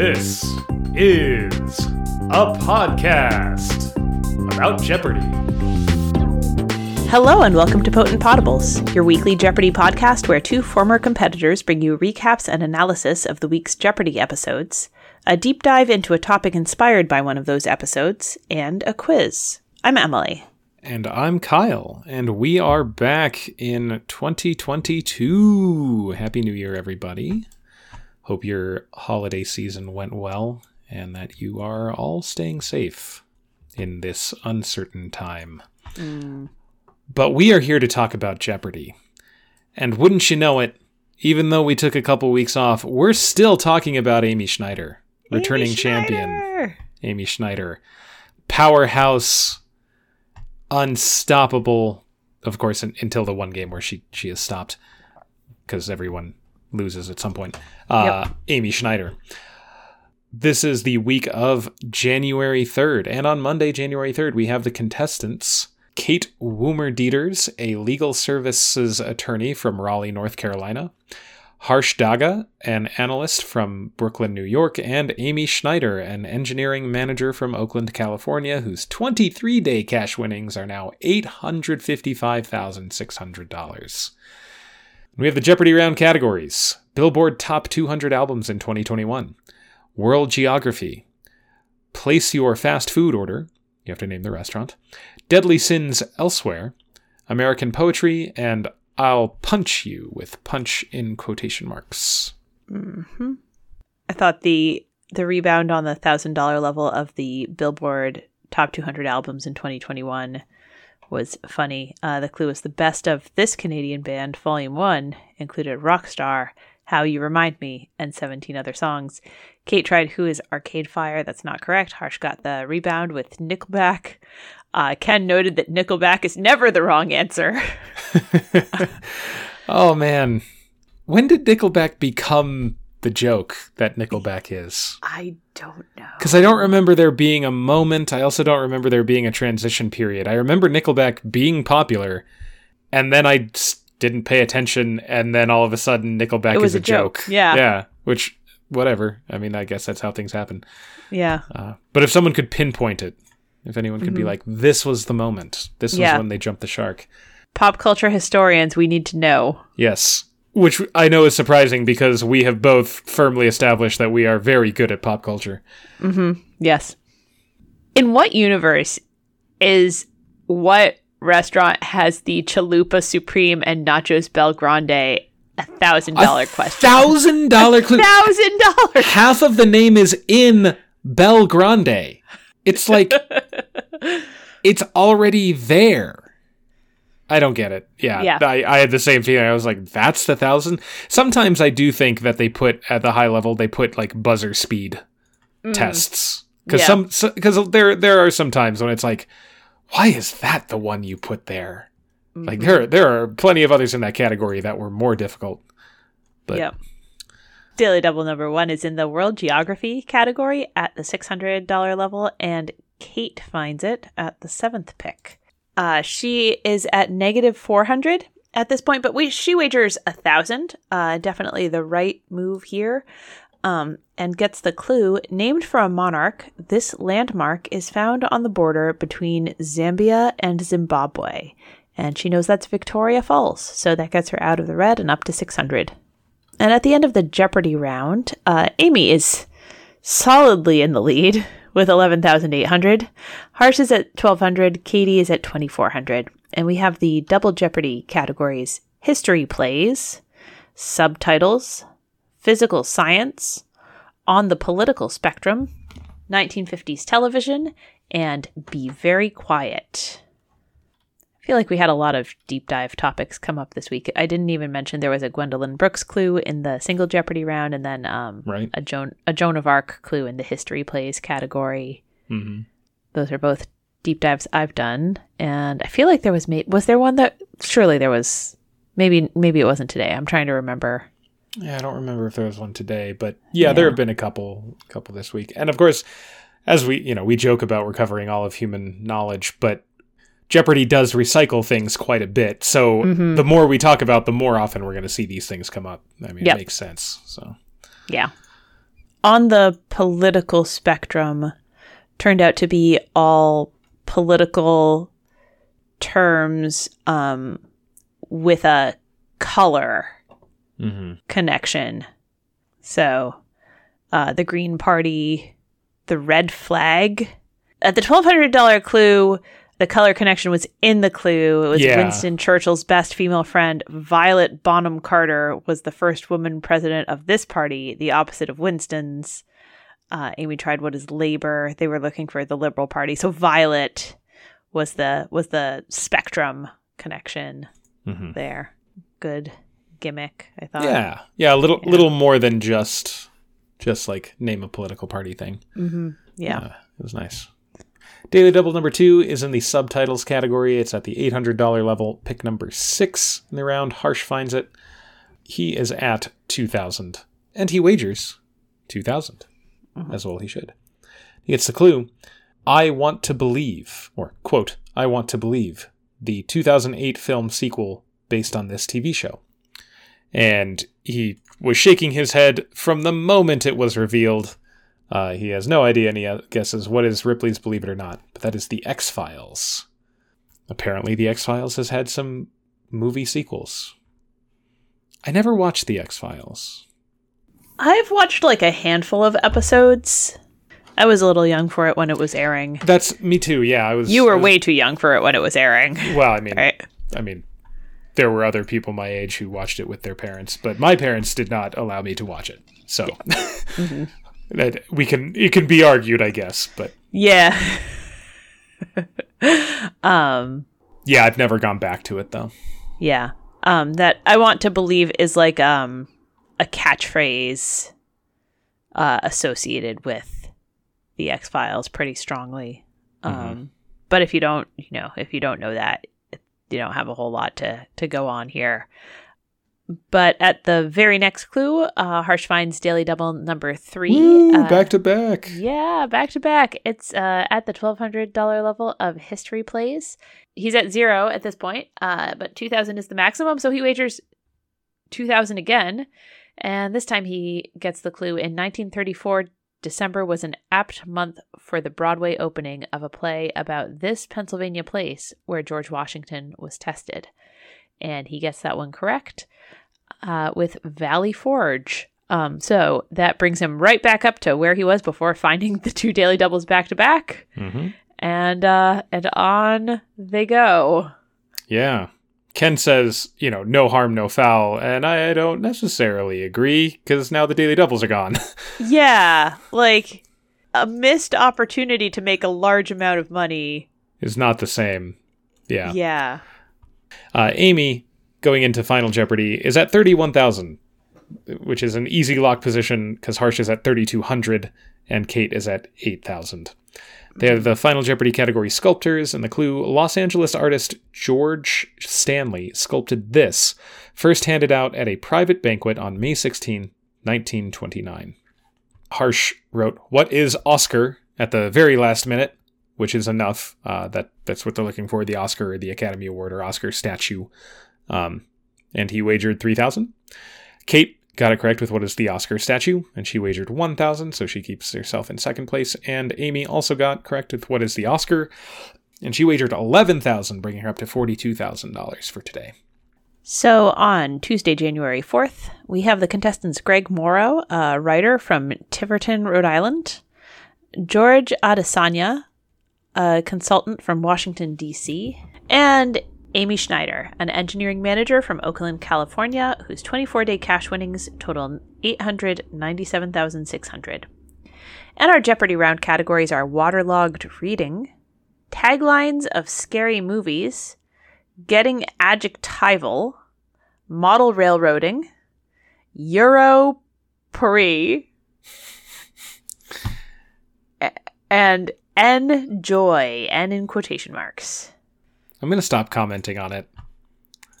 This is a podcast about Jeopardy! Hello and welcome to Potent Potables, your weekly Jeopardy podcast where two former competitors bring you recaps and analysis of the week's Jeopardy episodes, a deep dive into a topic inspired by one of those episodes, and a quiz. I'm Emily. And I'm Kyle, and we are back in 2022. Happy New Year, everybody. Hope your holiday season went well and that you are all staying safe in this uncertain time. Mm. But we are here to talk about Jeopardy. And wouldn't you know it, even though we took a couple weeks off, we're still talking about Amy Schneider, returning Amy champion. Schneider! Amy Schneider. Powerhouse, unstoppable. Of course, un- until the one game where she she is stopped, because everyone loses at some point. Uh, Amy Schneider. This is the week of January 3rd, and on Monday, January 3rd, we have the contestants Kate Woomer Dieters, a legal services attorney from Raleigh, North Carolina, Harsh Daga, an analyst from Brooklyn, New York, and Amy Schneider, an engineering manager from Oakland, California, whose 23 day cash winnings are now $855,600. We have the Jeopardy round categories. Billboard Top 200 Albums in 2021, World Geography, Place Your Fast Food Order, you have to name the restaurant, Deadly Sins Elsewhere, American Poetry, and I'll Punch You with punch in quotation marks. hmm I thought the the rebound on the thousand dollar level of the Billboard Top 200 albums in 2021 was funny. Uh, the clue was the best of this Canadian band. Volume one included Rockstar, How You Remind Me, and 17 other songs. Kate tried Who is Arcade Fire? That's not correct. Harsh got the rebound with Nickelback. Uh, Ken noted that Nickelback is never the wrong answer. oh man. When did Nickelback become the joke that Nickelback is? I don't know. Because I don't remember there being a moment. I also don't remember there being a transition period. I remember Nickelback being popular, and then I didn't pay attention, and then all of a sudden Nickelback It was is a, a joke. joke. Yeah. Yeah. Which, whatever. I mean, I guess that's how things happen. Yeah. Uh, but if someone could pinpoint it, if anyone could be Mhm. like, this was the moment, this was Yeah. when they jumped the shark. Pop culture historians, we need to know. Yes. Which I know is surprising because we have both firmly established that we are very good at pop culture. Mm-hmm. Yes. In what universe is what restaurant has the Chalupa Supreme and Nachos BellGrande a thousand dollar question? Thousand dollar clue. Thousand dollars. Half of the name is in BellGrande. It's like it's already there. I don't get it. Yeah, Yeah. I, I had the same feeling. I was like, "That's the thousand. Sometimes I do think that they put at the high level they put like buzzer speed tests because Mm. Yeah. some because there there are some times when it's like, why is that the one you put there? Mm-hmm. Like there there are plenty of others in that category that were more difficult. But Yep. Daily Double number one is in the World Geography category at the $600 level, and Kate finds it at the seventh pick. Uh, she is at negative 400 at this point, but we, she wagers a thousand. Uh, definitely the right move here. Um, and gets the clue named for a monarch. This landmark is found on the border between Zambia and Zimbabwe. And she knows that's Victoria Falls, so that gets her out of the red and up to 600. And at the end of the Jeopardy round, uh, Amy is solidly in the lead with 11,800. Harsh is at 1,200. Katie is at 2,400. And we have the double Jeopardy categories history plays, subtitles, physical science, on the political spectrum, 1950s television, and be very quiet. I feel like we had a lot of deep dive topics come up this week. I didn't even mention there was a Gwendolyn Brooks clue in the single Jeopardy round, and then um, Right. a Joan a Joan of Arc clue in the history plays category. mhm. Those are both deep dives I've done, and I feel like there was ma- was there one that surely there was maybe maybe it wasn't today. I'm trying to remember. Yeah, I don't remember if there was one today, but yeah, there have been a couple couple this week. And of course, as we, you know, we joke about we're covering all of human knowledge, but Jeopardy does recycle things quite a bit. So Mhm. the more we talk about, the more often we're going to see these things come up. I mean, Yep. it makes sense. So Yeah. on the political spectrum turned out to be all political terms um, with a color Mm-hmm. connection. So, uh, the Green Party, the red flag. At the $1,200 clue, the color connection was in the clue. It was Yeah. Winston Churchill's best female friend, Violet Bonham Carter, was the first woman president of this party, the opposite of Winston's. Uh, Amy tried what is labor. They were looking for the Liberal Party. So Violet was the was the spectrum connection Mm-hmm. there. Good gimmick, I thought. Yeah, yeah, a little yeah. little more than just just like name a political party thing. hmm Yeah. Uh, it was nice. Daily Double number two is in the subtitles category. It's at the $800 level. Pick number six in the round. Harsh finds it. He is at 2000 and he wagers 2000 mm-hmm. as well he should. He gets the clue. I want to believe, or quote, I want to believe, the 2008 film sequel based on this TV show. And he was shaking his head from the moment it was revealed. Uh, he has no idea, and he guesses what is Ripley's Believe It or Not, but that is the X Files. Apparently, the X Files has had some movie sequels. I never watched the X Files. I've watched like a handful of episodes. I was a little young for it when it was airing. That's me too. Yeah, I was. You were was- way too young for it when it was airing. well. I mean, Right. I mean, there were other people my age who watched it with their parents, but my parents did not allow me to watch it. So that we can it can be argued, I guess. But Yeah. um yeah, I've never gone back to it though. yeah. Um that I want to believe is like um a catchphrase uh associated with the X-Files pretty strongly. Um but if you don't, you know, if you don't know that, you don't have a whole lot to to go on here. But at the very next clue, uh, Harsh finds Daily Double number three. Woo, uh, back to back. Yeah, back to back. It's uh, at the twelve hundred dollar level of history plays. He's at zero at this point, uh, but two thousand is the maximum, so he wagers two thousand again, and this time he gets the clue. In nineteen thirty four, December was an apt month for the Broadway opening of a play about this Pennsylvania place where George Washington was tested, and he gets that one correct uh, with Valley Forge. Um, so that brings him right back up to where he was before finding the two daily doubles back to back, hmm and uh, and on they go. Yeah. Ken says, you know, no harm, no foul, and I don't necessarily agree because now the daily doubles are gone. Yeah, like a missed opportunity to make a large amount of money. is not the same. Yeah. Yeah. Uh, Amy, going into Final Jeopardy, is at 31,000, which is an easy lock position because Harsh is at 3,200 and Kate is at 8,000. They have the Final Jeopardy category sculptors, and the clue Los Angeles artist George Stanley sculpted this, first handed out at a private banquet on May 16, 1929. Harsh wrote, What is Oscar at the very last minute, which is enough. Uh, that That's what they're looking for the Oscar or the Academy Award or Oscar statue. Um, and he wagered 3,000. Kate got it correct with what is the Oscar statue, and she wagered 1,000, so she keeps herself in second place. And Amy also got correct with what is the Oscar, and she wagered 11,000, bringing her up to $42,000 for today. So on Tuesday, January 4th, we have the contestants Greg Morrow, a writer from Tiverton, Rhode Island, George Adesanya, a consultant from Washington, D.C., and Amy Schneider, an engineering manager from Oakland, California, whose 24 day cash winnings total 897,600. And our Jeopardy round categories are waterlogged reading, taglines of scary movies, getting adjectival, model railroading, Euro Paris, and enjoy, and in quotation marks. I'm going to stop commenting on it.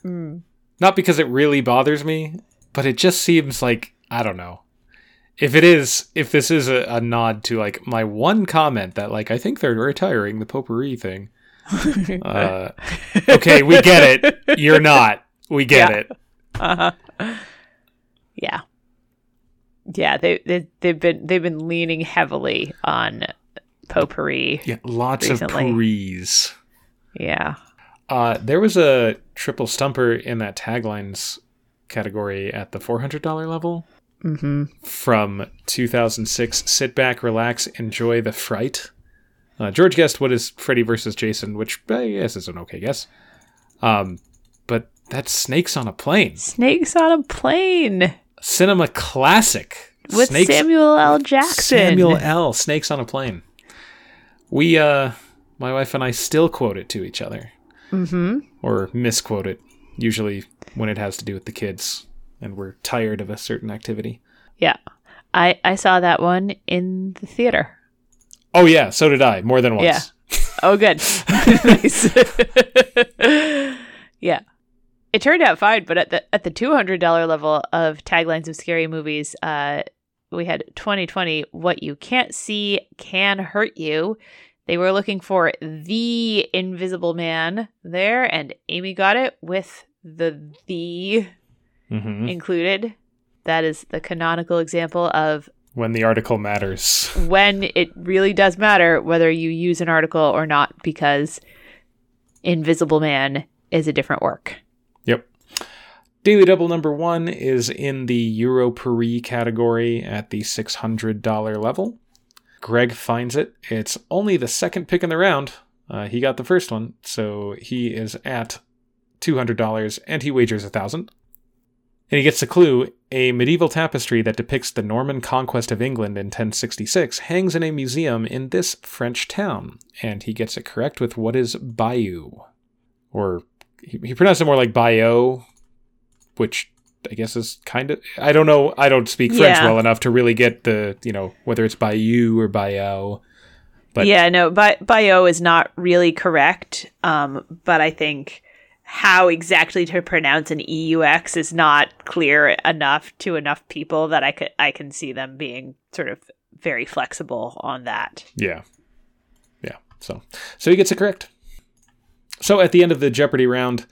Not because it really bothers me, but it just seems like, I don't know. If it is, if this is a, a nod to like my one comment that like I think they're retiring the potpourri thing. Uh, okay, we get it. You're not. We get Yeah. it. Uh-huh. Yeah. Yeah, they, they they've been they've been leaning heavily on potpourri. Yeah, lots Recently. of pourris. Yeah. Uh, there was a triple stumper in that taglines category at the $400 level Mm-hmm. from 2006. Sit back, relax, enjoy the fright. Uh, George guessed what is Freddy versus Jason, which I guess is an okay guess. Um, but that's Snakes on a Plane. Snakes on a plane Cinema classic. with Snakes Samuel L. Jackson. Samuel L. Snakes on a Plane. We, uh, my wife and I still quote it to each other. Mm-hmm. or misquote it, usually when it has to do with the kids and we're tired of a certain activity. Yeah. I I saw that one in the theater. Oh, yeah, so did I, more than once. Yeah. Oh, good. nice. yeah. It turned out fine, but at the at the two hundred dollar level of taglines of scary movies, uh, we had 2020. What you can't see can hurt you. They were looking for the Invisible Man there, and Amy got it with the the hmm included. That is the canonical example of When the article matters. when it really does matter whether you use an article or not because Invisible Man is a different work. Daily Double number one is in the Euro Paris category at the $600 level. Greg finds it. It's only the second pick in the round. Uh, he got the first one, so he is at $200 and he wagers a 1000 And he gets the clue a medieval tapestry that depicts the Norman conquest of England in 1066 hangs in a museum in this French town. And he gets it correct with what is Bayeux. Or he, he pronounced it more like Bayeux, which I guess is kind of I don't know. I don't speak French Yeah. well enough to really get the you know whether it's Bayou or Bayou. But- yeah, no, bi- bio is not really correct. Um, but I think how exactly to pronounce an EUX is not clear enough to enough people that I could I can see them being sort of very flexible on that. Yeah, yeah. So so he gets it correct. So at the end of the Jeopardy round,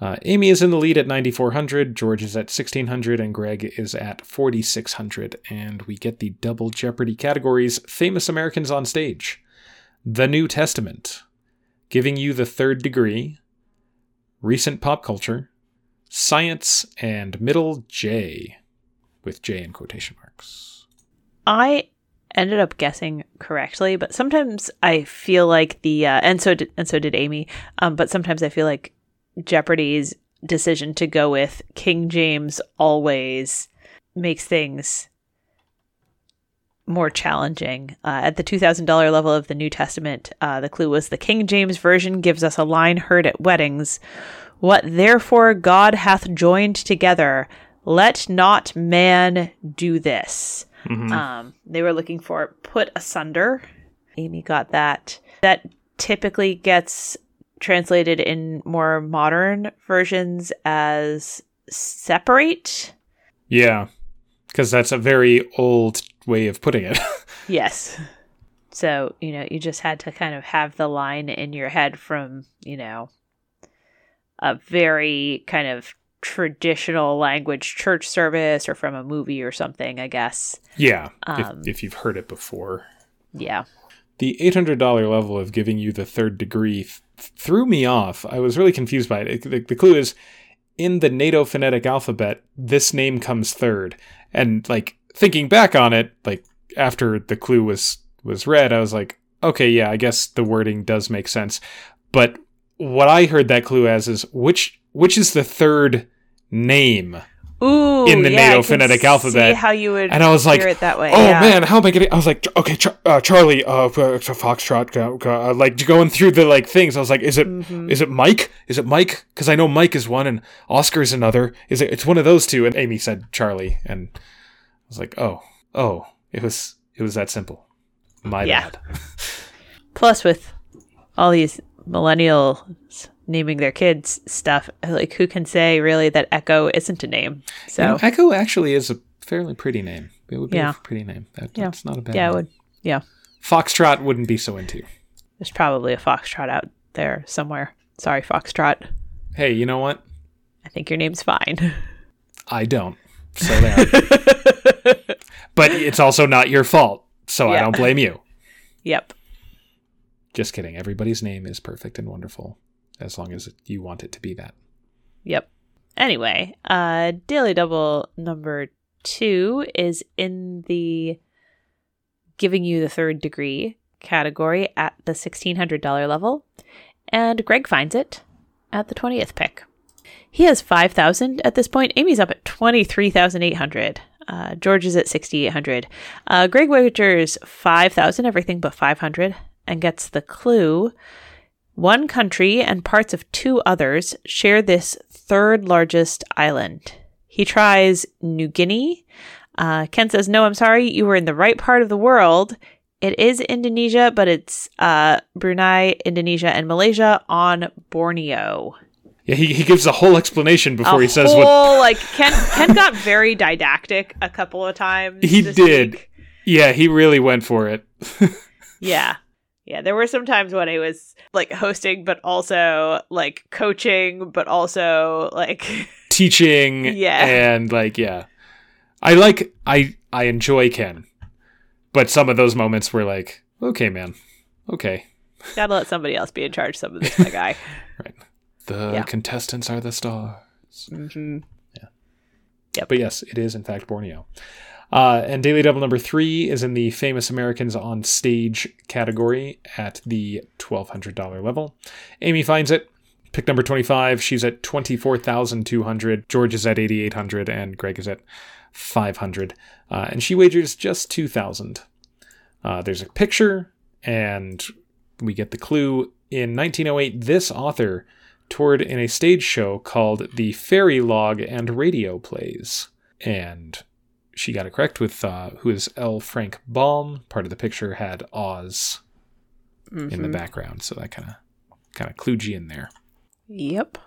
uh, Amy is in the lead at 9400, George is at 1600, and Greg is at 4600. And we get the double Jeopardy categories: famous Americans on stage, the New Testament, giving you the third degree, recent pop culture, science, and middle J, with J in quotation marks. I ended up guessing correctly, but sometimes I feel like the uh, and so did, and so did Amy. Um, but sometimes I feel like Jeopardy's decision to go with King James always makes things more challenging. Uh, at the two thousand dollar level of the New Testament, uh, the clue was the King James version gives us a line heard at weddings. What therefore God hath joined together, let not man do this. Mhm. Um, they were looking for put asunder. Amy got that. That typically gets translated in more modern versions as separate. Yeah, because that's a very old way of putting it. Yes. So, you know, you just had to kind of have the line in your head from, you know, a very kind of traditional language church service or from a movie or something, I guess. yeah, Um, if, if you've heard it before. Yeah. The $800 level of giving you the third degree th- threw me off. I was really confused by it. The, the clue is in the NATO phonetic alphabet, this name comes third. And like thinking back on it, like after the clue was was read, I was like, okay, yeah, I guess the wording does make sense. But what I heard that clue as is which which is the third name? Ooh, In the yeah, NATO I phonetic see alphabet. how you would And I was like, it that way. Oh yeah. man, how am I getting? I was like, okay, Char- uh, Charlie, uh, uh, Foxtrot, uh, like going through the like things. I was like, is it is Mhm. it Mike? Is it Mike? Because I know Mike is one and Oscar's another. Is it? It's one of those two. And Amy said Charlie, and I was like, oh, oh, it was it was that simple. My Yeah. bad. Plus, with all these millennials naming their kids stuff, like who can say really that Echo isn't a name? So You know, Echo actually is a fairly pretty name. It would be Yeah. a pretty name. That, Yeah. That's not a bad. yeah, it name. would. Yeah, Foxtrot wouldn't be so into. there's probably a foxtrot out there somewhere. Sorry, foxtrot. Hey, you know what? I think your name's fine. I don't. So there. but it's also not your fault, so I don't blame you. Yep. Just kidding. Everybody's name is perfect and wonderful, as long as you want it to be that. Yep. Anyway, uh Daily Double number two is in the giving you the third degree category at the $1,600 level, and Greg finds it at the 20th pick. He has 5,000 at this point. Amy's up at 23,800. Uh, George is at 6,800. Uh, Greg wagers 5,000, everything but 500, and gets the clue. One country and parts of two others share this third largest island. He tries New Guinea. Uh, Ken says, No, I'm sorry. You were in the right part of the world. It is Indonesia, but it's uh, Brunei, Indonesia, and Malaysia on Borneo. Yeah, he, he gives a whole explanation before a he says whole, what like Ken Ken got very didactic a couple of times. He did. week. Yeah, he really went for it. Yeah. Yeah, there were some times when I was like hosting, but also like coaching, but also like Teaching Yeah. and like yeah. I like I I enjoy Ken. But some of those moments were like, okay, man. Okay. gotta let somebody else be in charge. Some of this, my guy. Right. The Yeah. contestants are the stars. hmm Yeah. But yes, it is in fact Borneo. Uh, and Daily Double number three is in the Famous Americans on Stage category at the $1,200 level. Amy finds it. Pick number 25. She's at 24,200. George is at 8,800. And Greg is at 500. Uh, and she wagers just 2,000. Uh, there's a picture, and we get the clue. In 1908, this author toured in a stage show called The Fairylogue and Radio Plays. And she got it correct with uh, who is L. Frank Baum. Part of the picture had Oz in the Mhm. background, so that kind of kind of clued you in there. Yep.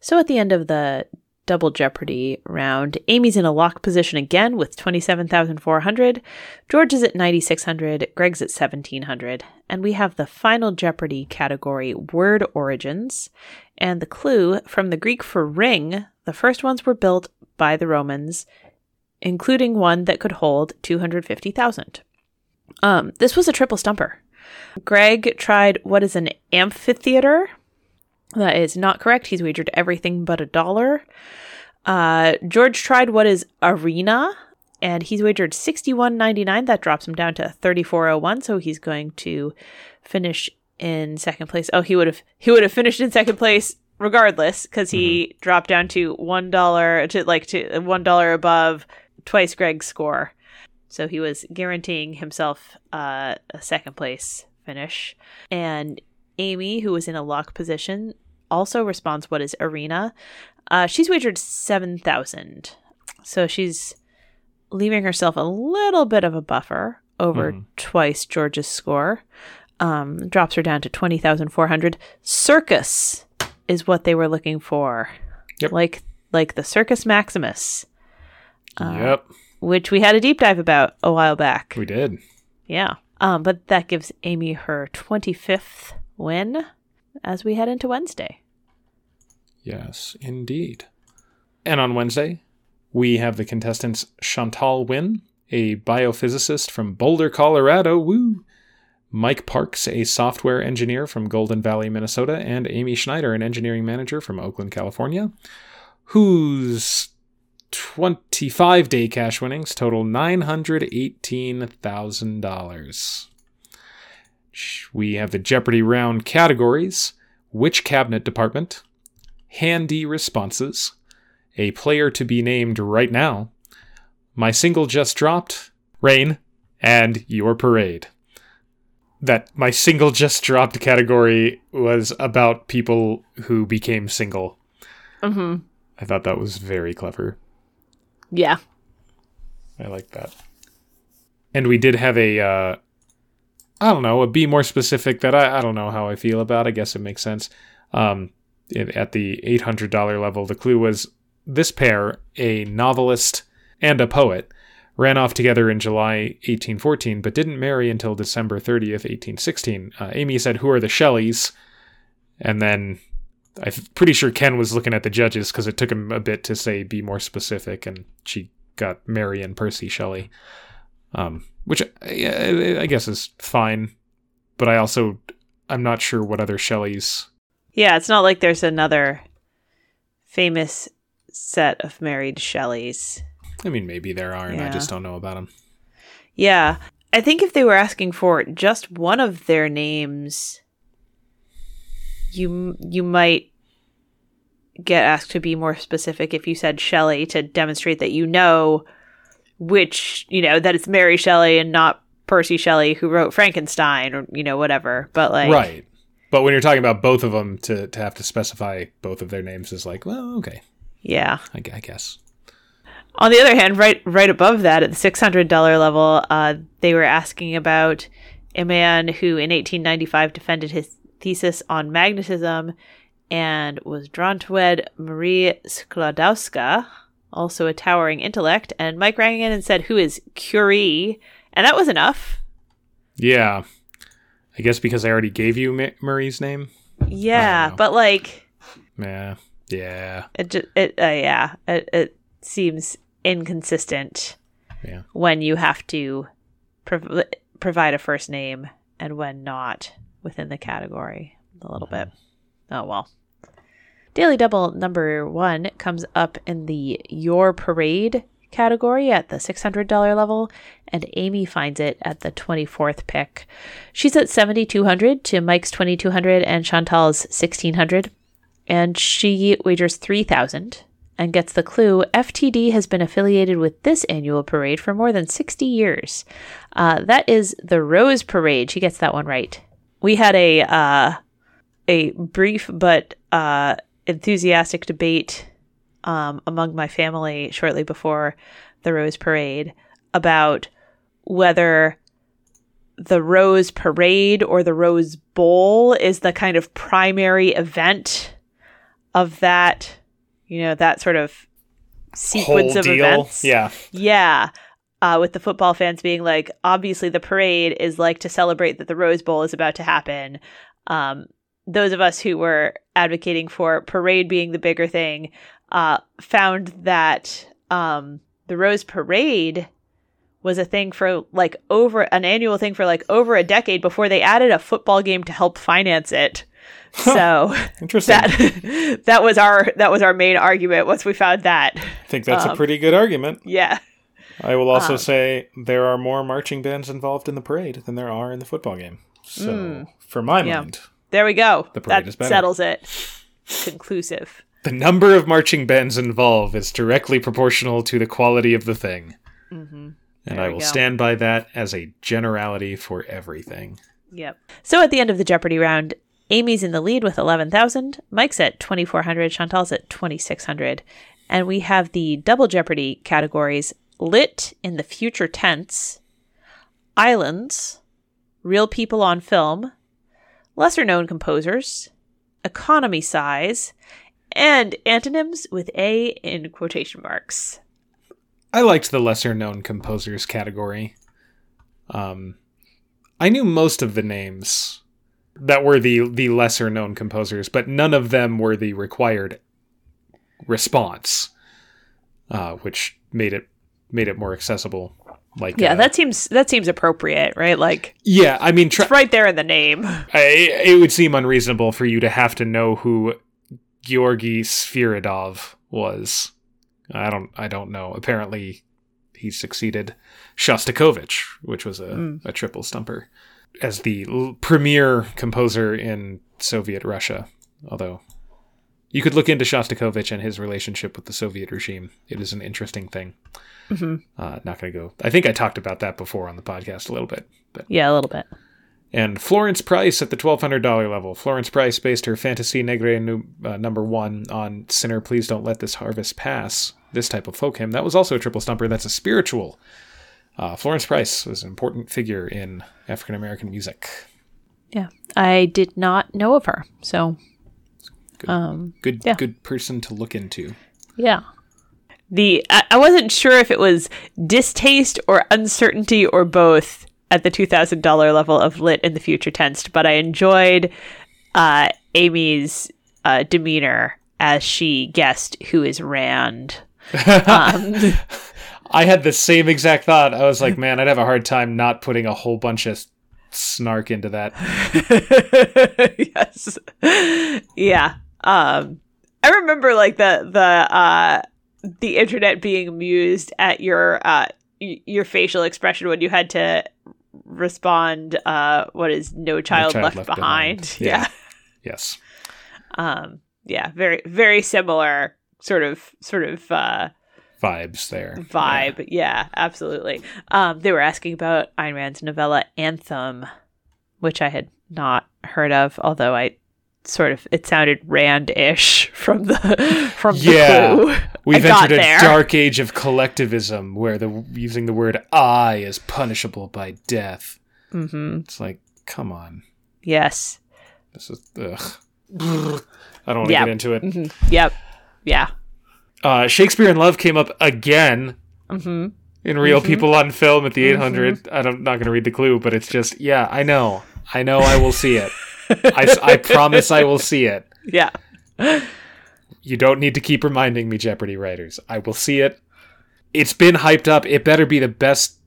So at the end of the double jeopardy round, Amy's in a lock position again with 27,400. George is at 9,600. Greg's at 1,700. And we have the final jeopardy category word origins. And the clue from the Greek for ring, the first ones were built by the Romans, including one that could hold 250,000. Um, this was a triple stumper. Greg tried what is an amphitheater. That is not correct. He's wagered everything but a dollar. Uh, George tried what is arena, and he's wagered sixty one ninety nine. That drops him down to thirty four oh one. So he's going to finish in second place. Oh, he would have he would have finished in second place regardless because he dropped down to one dollar to like to one dollar above twice Greg's score. So he was guaranteeing himself uh, a second place finish. And Amy, who was in a lock position, also responds what is arena. Uh, she's wagered 7,000. So she's leaving herself a little bit of a buffer over Mhm. twice George's score. Um, drops her down to 20,400. Circus is what they were looking for. Yep. Like like the Circus Maximus, Uh, yep, which we had a deep dive about a while back. we did. Yeah. Um, but that gives Amy her 25th win as we head into Wednesday. Yes, indeed. And on Wednesday, we have the contestants Chantal Wynn, a biophysicist from Boulder, Colorado. Woo! Mike Parks, a software engineer from Golden Valley, Minnesota, and Amy Schneider, an engineering manager from Oakland, California, whose 25 day cash winnings total $918,000. We have the Jeopardy round categories Which Cabinet Department? Handy Responses, A Player to Be Named Right Now, My Single Just Dropped, Rain, and Your Parade. That My Single Just Dropped category was about people who became single. Mm-hmm. I thought that was very clever. Yeah. I like that. And we did have a, uh, I don't know, a be more specific that I, I don't know how I feel about. I guess it makes sense. Um, it- at the $800 level, the clue was this pair, a novelist and a poet, ran off together in July 1814, but didn't marry until December 30th, 1816. Uh, Amy said, Who are the Shelleys? And then I'm pretty sure Ken was looking at the judges because it took him a bit to say be more specific, and she got Mary and Percy Shelley. um, which I, I guess is fine. But I also I'm not sure what other Shelleys. Yeah, it's not like there's another famous set of married Shelleys. I mean, maybe there are, and I just don't know about them. Yeah. I think if they were asking for just one of their names, you you might get asked to be more specific if you said Shelley to demonstrate that you know which, you know, that it's Mary Shelley and not Percy Shelley who wrote Frankenstein or you know whatever. But like right. But when you're talking about both of them, to, to have to specify both of their names is like, well, okay, yeah. I, I guess. On the other hand, right right above that at the six hundred dollar level, uh, they were asking about a man who in eighteen ninety five defended his thesis on magnetism and was drawn to wed Marie Sklodowska, also a towering intellect. And Mike rang in and said, "Who is Curie?" And that was enough. Yeah. I guess because I already gave you Ma- Murray's name. Yeah, but like Yeah. Yeah. it, ju- it uh, yeah, it, it seems inconsistent. Yeah. when you have to prov- provide a first name and when not within the category a little bit. Oh well. Daily Double number one comes up in the Your Parade category at the $600 level, and Amy finds it at the 24th pick. She's at 7,200 to Mike's 2,200 and Chantal's 1,600, and she wagers 3,000 and gets the clue FTD has been affiliated with this annual parade for more than 60 years. Uh, that is the Rose Parade. She gets that one right. We had a uh, a brief but uh, enthusiastic debate um, among my family shortly before the Rose Parade about whether the Rose Parade or the Rose Bowl is the kind of primary event of that, you know, that sort of sequence Whole of deal. events. Yeah. Yeah. Uh, with the football fans being like, obviously the parade is like to celebrate that the Rose Bowl is about to happen. Um, those of us who were advocating for parade being the bigger thing uh, found that um, the Rose Parade was a thing for like over an annual thing for like over a decade before they added a football game to help finance it. So Interesting. that that was our that was our main argument once we found that. I think that's a um, pretty good argument. Yeah. I will also um, say there are more marching bands involved in the parade than there are in the football game. So, Mm. for my Yeah. mind, There we go. The parade that is better. settles it. Conclusive. the number of marching bands involved is directly proportional to the quality of the thing. hmm And I will go. stand by that as a generality for everything. Yep. So at the end of the Jeopardy round, Amy's in the lead with 11,000, Mike's at 2,400, Chantal's at 2,600. And we have the double Jeopardy categories lit in the future tense, islands, real people on film, lesser known composers, economy size, and antonyms with A in quotation marks. I liked the lesser known composers category. Um, I knew most of the names that were the the lesser known composers, but none of them were the required response, uh, which made it made it more accessible. Like Yeah, uh, that seems that seems appropriate, right? Like yeah. I mean, it's right there in the name. I, it would seem unreasonable for you to have to know who Georgy Sviridov was. I don't. I don't know. Apparently, he succeeded Shostakovich, which was a, Mm. a triple stumper, as the l- premier composer in Soviet Russia. Although you could look into Shostakovich and his relationship with the Soviet regime. It is an interesting thing. Mhm. Uh, not going to go. I think I talked about that before on the podcast a little bit, but Yeah, a little bit. and Florence Price at the twelve hundred dollar level. Florence Price based her Fantasie Negre nu- uh, number one on "Sinner, Please Don't Let This Harvest Pass." This type of folk hymn that was also a triple stumper. That's a spiritual. Uh, Florence Price was an important figure in African American music. Yeah, I did not know of her. So, Good. um, Good, Yeah. good person to look into. yeah. The I, I wasn't sure if it was distaste or uncertainty or both at the two thousand dollar level of lit in the future tense, but I enjoyed uh, Amy's uh, demeanor as she guessed who is Rand. Um, I had the same exact thought. I was like, man, I'd have a hard time not putting a whole bunch of snark into that. yes. Yeah. Um I remember like the the uh the internet being amused at your uh y- your facial expression when you had to respond uh what is no child, Child left, Left behind. Behind. Yeah. Yeah. Yes. Um yeah, very very similar sort of sort of uh Vibes there. vibe. Yeah, absolutely. Um, they were asking about Ayn Rand's novella Anthem, which I had not heard of, although I sort of it sounded Rand-ish from the from Yeah. the clue. We've I entered a there. dark age of collectivism where the using the word I is punishable by death. hmm It's like, come on. Yes. This is ugh. I don't want to Yeah. get into it. hmm Yep. Yeah. Uh, Shakespeare in Love came up again hmm in Real Mhm. People on Film at the 800. I'm not going to read the clue, but it's just, yeah, I know. I know I will see it. I, s- I promise I will see it. Yeah. You don't need to keep reminding me, Jeopardy writers. I will see it. It's been hyped up. It better be the best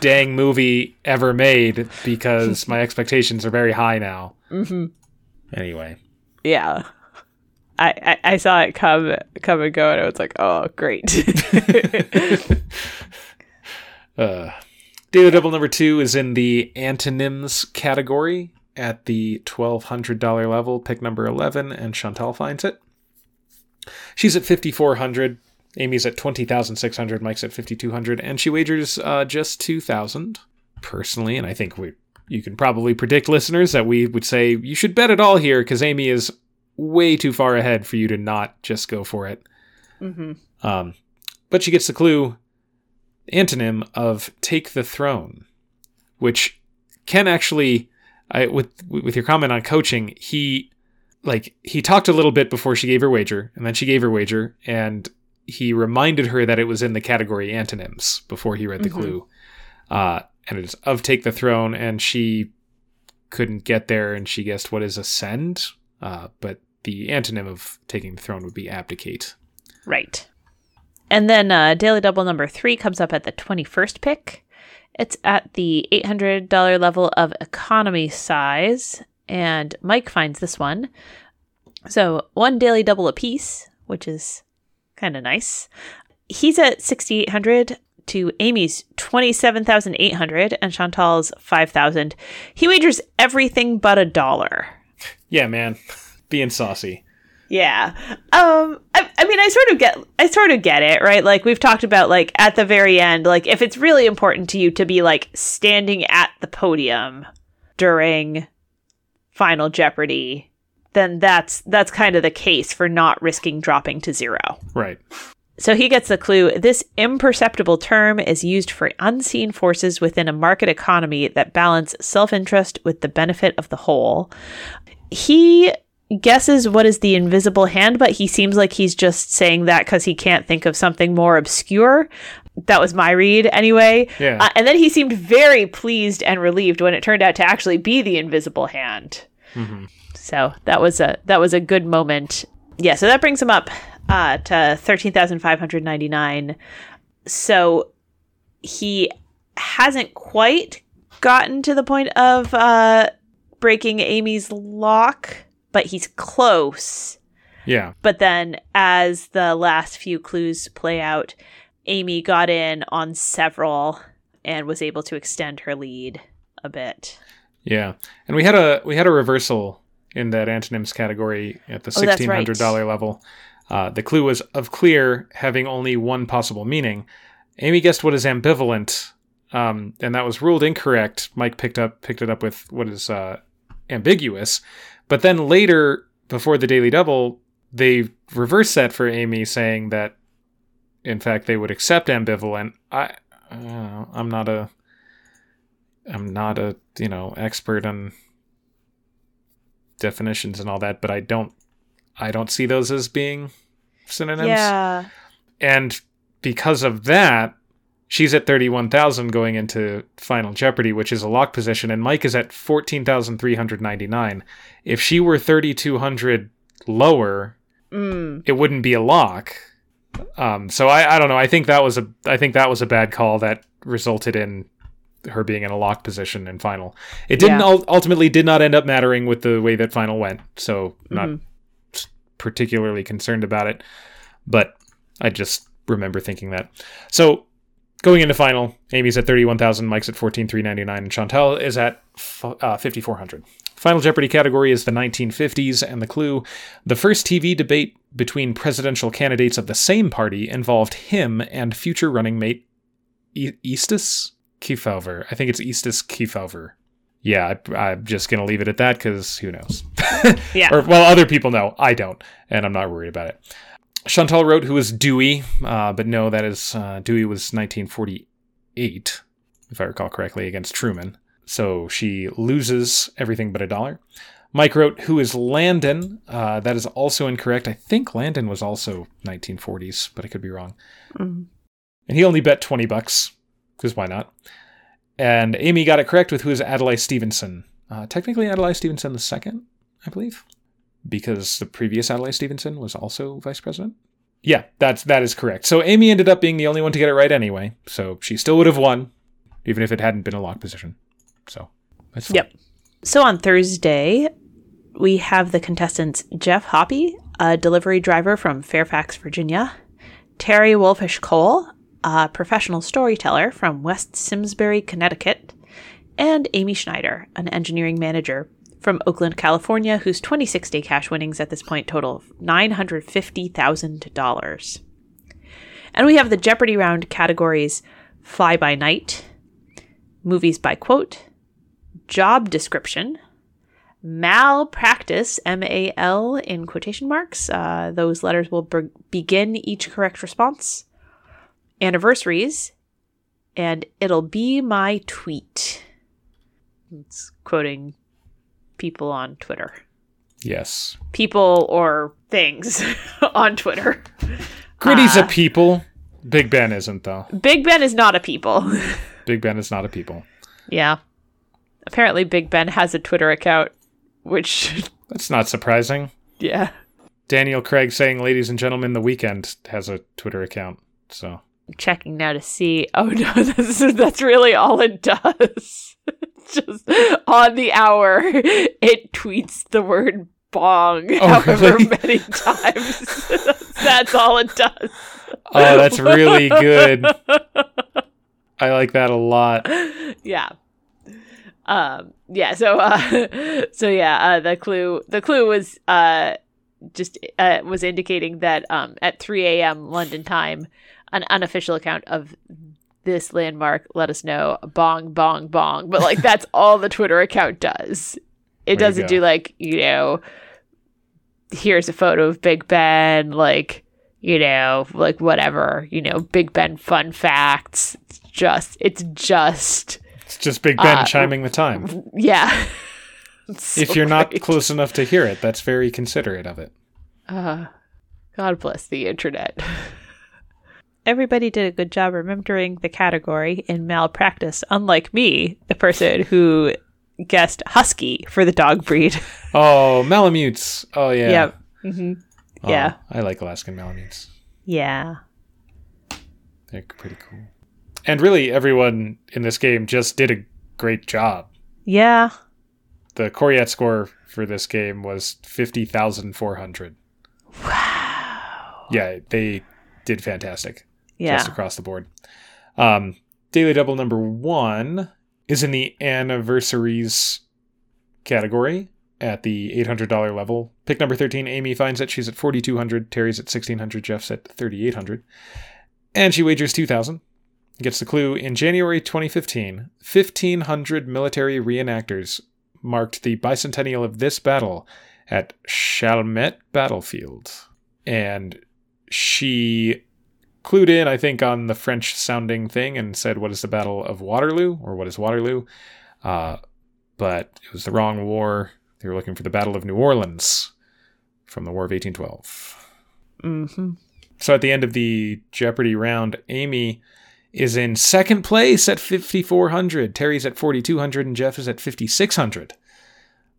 dang movie ever made because my expectations are very high now. hmm Anyway, Yeah. I, I, I saw it come come and go, and I was like, "Oh, great!" uh, Daily Double number two is in the antonyms category at the $1,200 level. Pick number 11, and Chantal finds it. She's at 5400 Amy's at 20,600, Mike's at 5,200, and she wagers uh, just 2,000 personally. And I think we, you can probably predict, listeners, that we would say you should bet it all here because Amy is way too far ahead for you to not just go for it. hmm Um, but she gets the clue antonym of take the throne, which can actually, I, with with your comment on coaching, he like he talked a little bit before she gave her wager, and then she gave her wager, and he reminded her that it was in the category antonyms before he read the Mhm. clue, uh, and it's of take the throne, and she couldn't get there, and she guessed what is ascend, uh, but the antonym of taking the throne would be abdicate. Right. And then uh, Daily Double number three comes up at the 21st pick. It's at the $800 level of economy size, and Mike finds this one. So one Daily Double apiece, which is kind of nice. He's at 6,800 to Amy's 27,800 and Chantal's 5,000. He wagers everything but a dollar. Yeah, man, being saucy. Yeah. Um I, I mean I sort of get I sort of get it, right? Like we've talked about like at the very end, like if it's really important to you to be like standing at the podium during Final Jeopardy, then that's that's kind of the case for not risking dropping to zero. Right. So he gets the clue. This imperceptible term is used for unseen forces within a market economy that balance self interest with the benefit of the whole. He guesses what is the invisible hand, but he seems like he's just saying that because he can't think of something more obscure. That was my read anyway. Yeah. Uh, and then he seemed very pleased and relieved when it turned out to actually be the invisible hand. hmm So that was a that was a good moment. Yeah, so that brings him up uh, to thirteen thousand five hundred ninety nine. So he hasn't quite gotten to the point of uh, breaking Amy's lock, but he's close. Yeah. But then, as the last few clues play out, Amy got in on several and was able to extend her lead a bit. Yeah. And we had a we had a reversal in that antonyms category at the Oh, sixteen hundred dollar level. Uh, the clue was of clear, having only one possible meaning. Amy guessed what is ambivalent, um, and that was ruled incorrect. Mike picked up picked it up with what is uh, ambiguous, but then later, before the daily double, they reversed that for Amy, saying that in fact they would accept ambivalent. I, I know, I'm not a I'm not a you know expert on definitions and all that, but I don't I don't see those as being synonyms. Yeah. And because of that, she's at 31,000 going into Final Jeopardy, which is a lock position, and Mike is at 14,399. If she were 3,200 lower, Mm. it wouldn't be a lock. Um, so I, I don't know. I think that was a I think that was a bad call that resulted in her being in a lock position in final. It didn't Yeah. ul- ultimately did not end up mattering with the way that final went. So not Mhm. particularly concerned about it, but I just remember thinking that. So going into final, Amy's at 31,000, Mike's at 14,399 and Chantal is at f- uh, 5,400. Final Jeopardy category is the 1950s, and the clue the first TV debate between presidential candidates of the same party involved him and future running mate e- Eastus Kefauver. I think it's Eastus Kefauver. Yeah, I, I'm just going to leave it at that because who knows? Yeah. or, well, other people know. I don't, and I'm not worried about it. Chantal wrote who was Dewey, uh, but no, that is uh, Dewey was 1948, if I recall correctly, against Truman. So she loses everything but a dollar. Mike wrote who is Landon. Uh, that is also incorrect. I think Landon was also 1940s, but I could be wrong. Mhm. And he only bet 20 bucks, because why not? And Amy got it correct with who is Adlai Stevenson. Uh, technically, Adlai Stevenson the second, I believe, because the previous Adlai Stevenson was also vice president. Yeah, that's that is correct. So Amy ended up being the only one to get it right anyway. So she still would have won, even if it hadn't been a lock position. So that's fine. Yep. So on Thursday, we have the contestants Jeff Hoppy, a delivery driver from Fairfax, Virginia, Terry Wolfish Cole, a professional storyteller from West Simsbury, Connecticut, and Amy Schneider, an engineering manager from Oakland, California, whose 26 day cash winnings at this point total $950,000. And we have the Jeopardy round categories Fly by Night, Movies by Quote, job description, malpractice, M A L in quotation marks. Uh, those letters will be- begin each correct response, anniversaries, and it'll be my tweet. It's quoting people on Twitter. Yes. People or things on Twitter. Gritty's Ah. a people. Big Ben isn't though. Big Ben is not a people. Big Ben is not a people. yeah. Apparently, Big Ben has a Twitter account, which, That's not surprising. yeah. Daniel Craig saying, "Ladies and gentlemen, the weekend has a Twitter account." So checking now to see. Oh no, that's, that's really all it does. Just on the hour, it tweets the word bong Oh, however really? many times. that's all it does. Oh, that's really good. I like that a lot. yeah. Um yeah, so uh so yeah, uh the clue the clue was uh just uh, was indicating that um at 3 a.m. London time, an unofficial account of this landmark let us know bong bong bong, but like that's all the Twitter account does. It doesn't do like you know, here's a photo of Big Ben, like you know, like whatever, you know, Big Ben fun facts. It's just it's just It's just Big Ben Uh, chiming the time. yeah. It's if you're not close enough to hear it, that's very considerate of it. Uh, God bless the internet. Everybody did a good job remembering the category in malpractice, unlike me, the person who guessed husky for the dog breed. Oh, Malamutes. Oh yeah. Yep. hmm Oh, yeah. I like Alaskan Malamutes. Yeah. They're pretty cool. And really, everyone in this game just did a great job. Yeah. The Coryat score for this game was fifty thousand four hundred. Wow. Yeah, they did fantastic. Yeah. just across the board. Um, Daily Double number one is in the anniversaries category at the $800 level. Pick number 13, Amy finds that She's at 4,200. Terry's at 1,600. Jeff's at 3,800. And she wagers 2,000. Gets the clue in January 2015, 1,500 military reenactors marked the bicentennial of this battle at Chalmette Battlefield. And she clued in, I think, on the French sounding thing and said, What is the Battle of Waterloo? or What is Waterloo? Uh, but it was the wrong war. They were looking for the Battle of New Orleans from the War of 1812. hmm So at the end of the Jeopardy round, Amy is in second place at 5,400. Terry's at 4,200 and Jeff is at 5,600.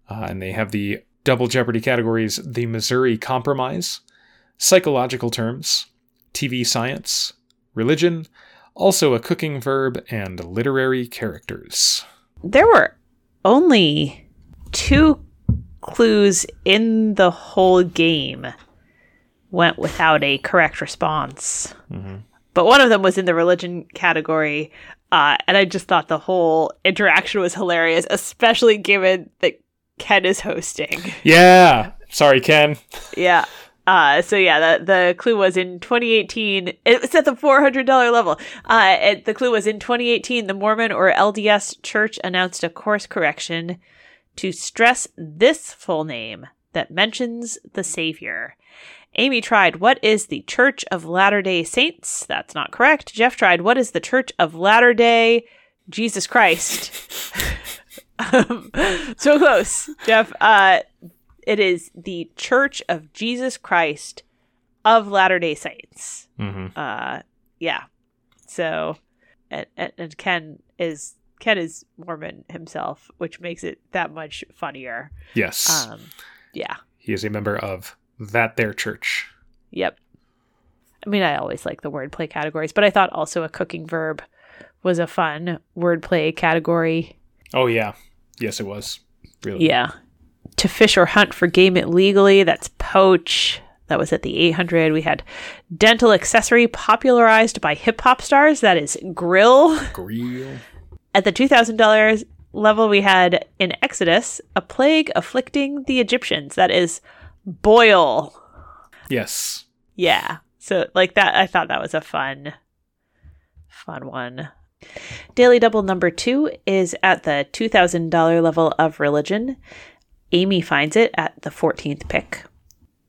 Uh, and they have the double Jeopardy categories the Missouri Compromise, psychological terms, TV science, religion, also a cooking verb, and literary characters. There were only two clues in the whole game went without a correct response. Mm-hmm. But one of them was in the religion category. Uh, and I just thought the whole interaction was hilarious, especially given that Ken is hosting. Yeah. Sorry, Ken. yeah. Uh, so yeah, the the clue was in 2018. It was at the $400 level. Uh, it, the clue was in 2018. The Mormon or LDS Church announced a course correction to stress this full name that mentions the Savior. Amy tried, What is the Church of Latter day Saints? That's not correct. Jeff tried, What is the Church of Latter day Jesus Christ? um, so close, Jeff. Uh, it is the Church of Jesus Christ of Latter day Saints. Mm-hmm. Uh, yeah. So, and, and, Ken is Ken is Mormon himself, which makes it that much funnier. Yes. Um, yeah. he is a member of that there church. Yep. I mean, I always like the wordplay categories, but I thought also a cooking verb was a fun wordplay category. Oh yeah. Yes, it was. Really. Yeah. To fish or hunt for game illegally, that's poach. That was at the 800. We had dental accessory popularized by hip hop stars. That is grill. Grill. At the $2,000 level, we had in Exodus a plague afflicting the Egyptians. That is boil. Yes. Yeah. So like that I thought that was a fun fun one. Daily double number 2 is at the $2000 level of religion. Amy finds it at the 14th pick.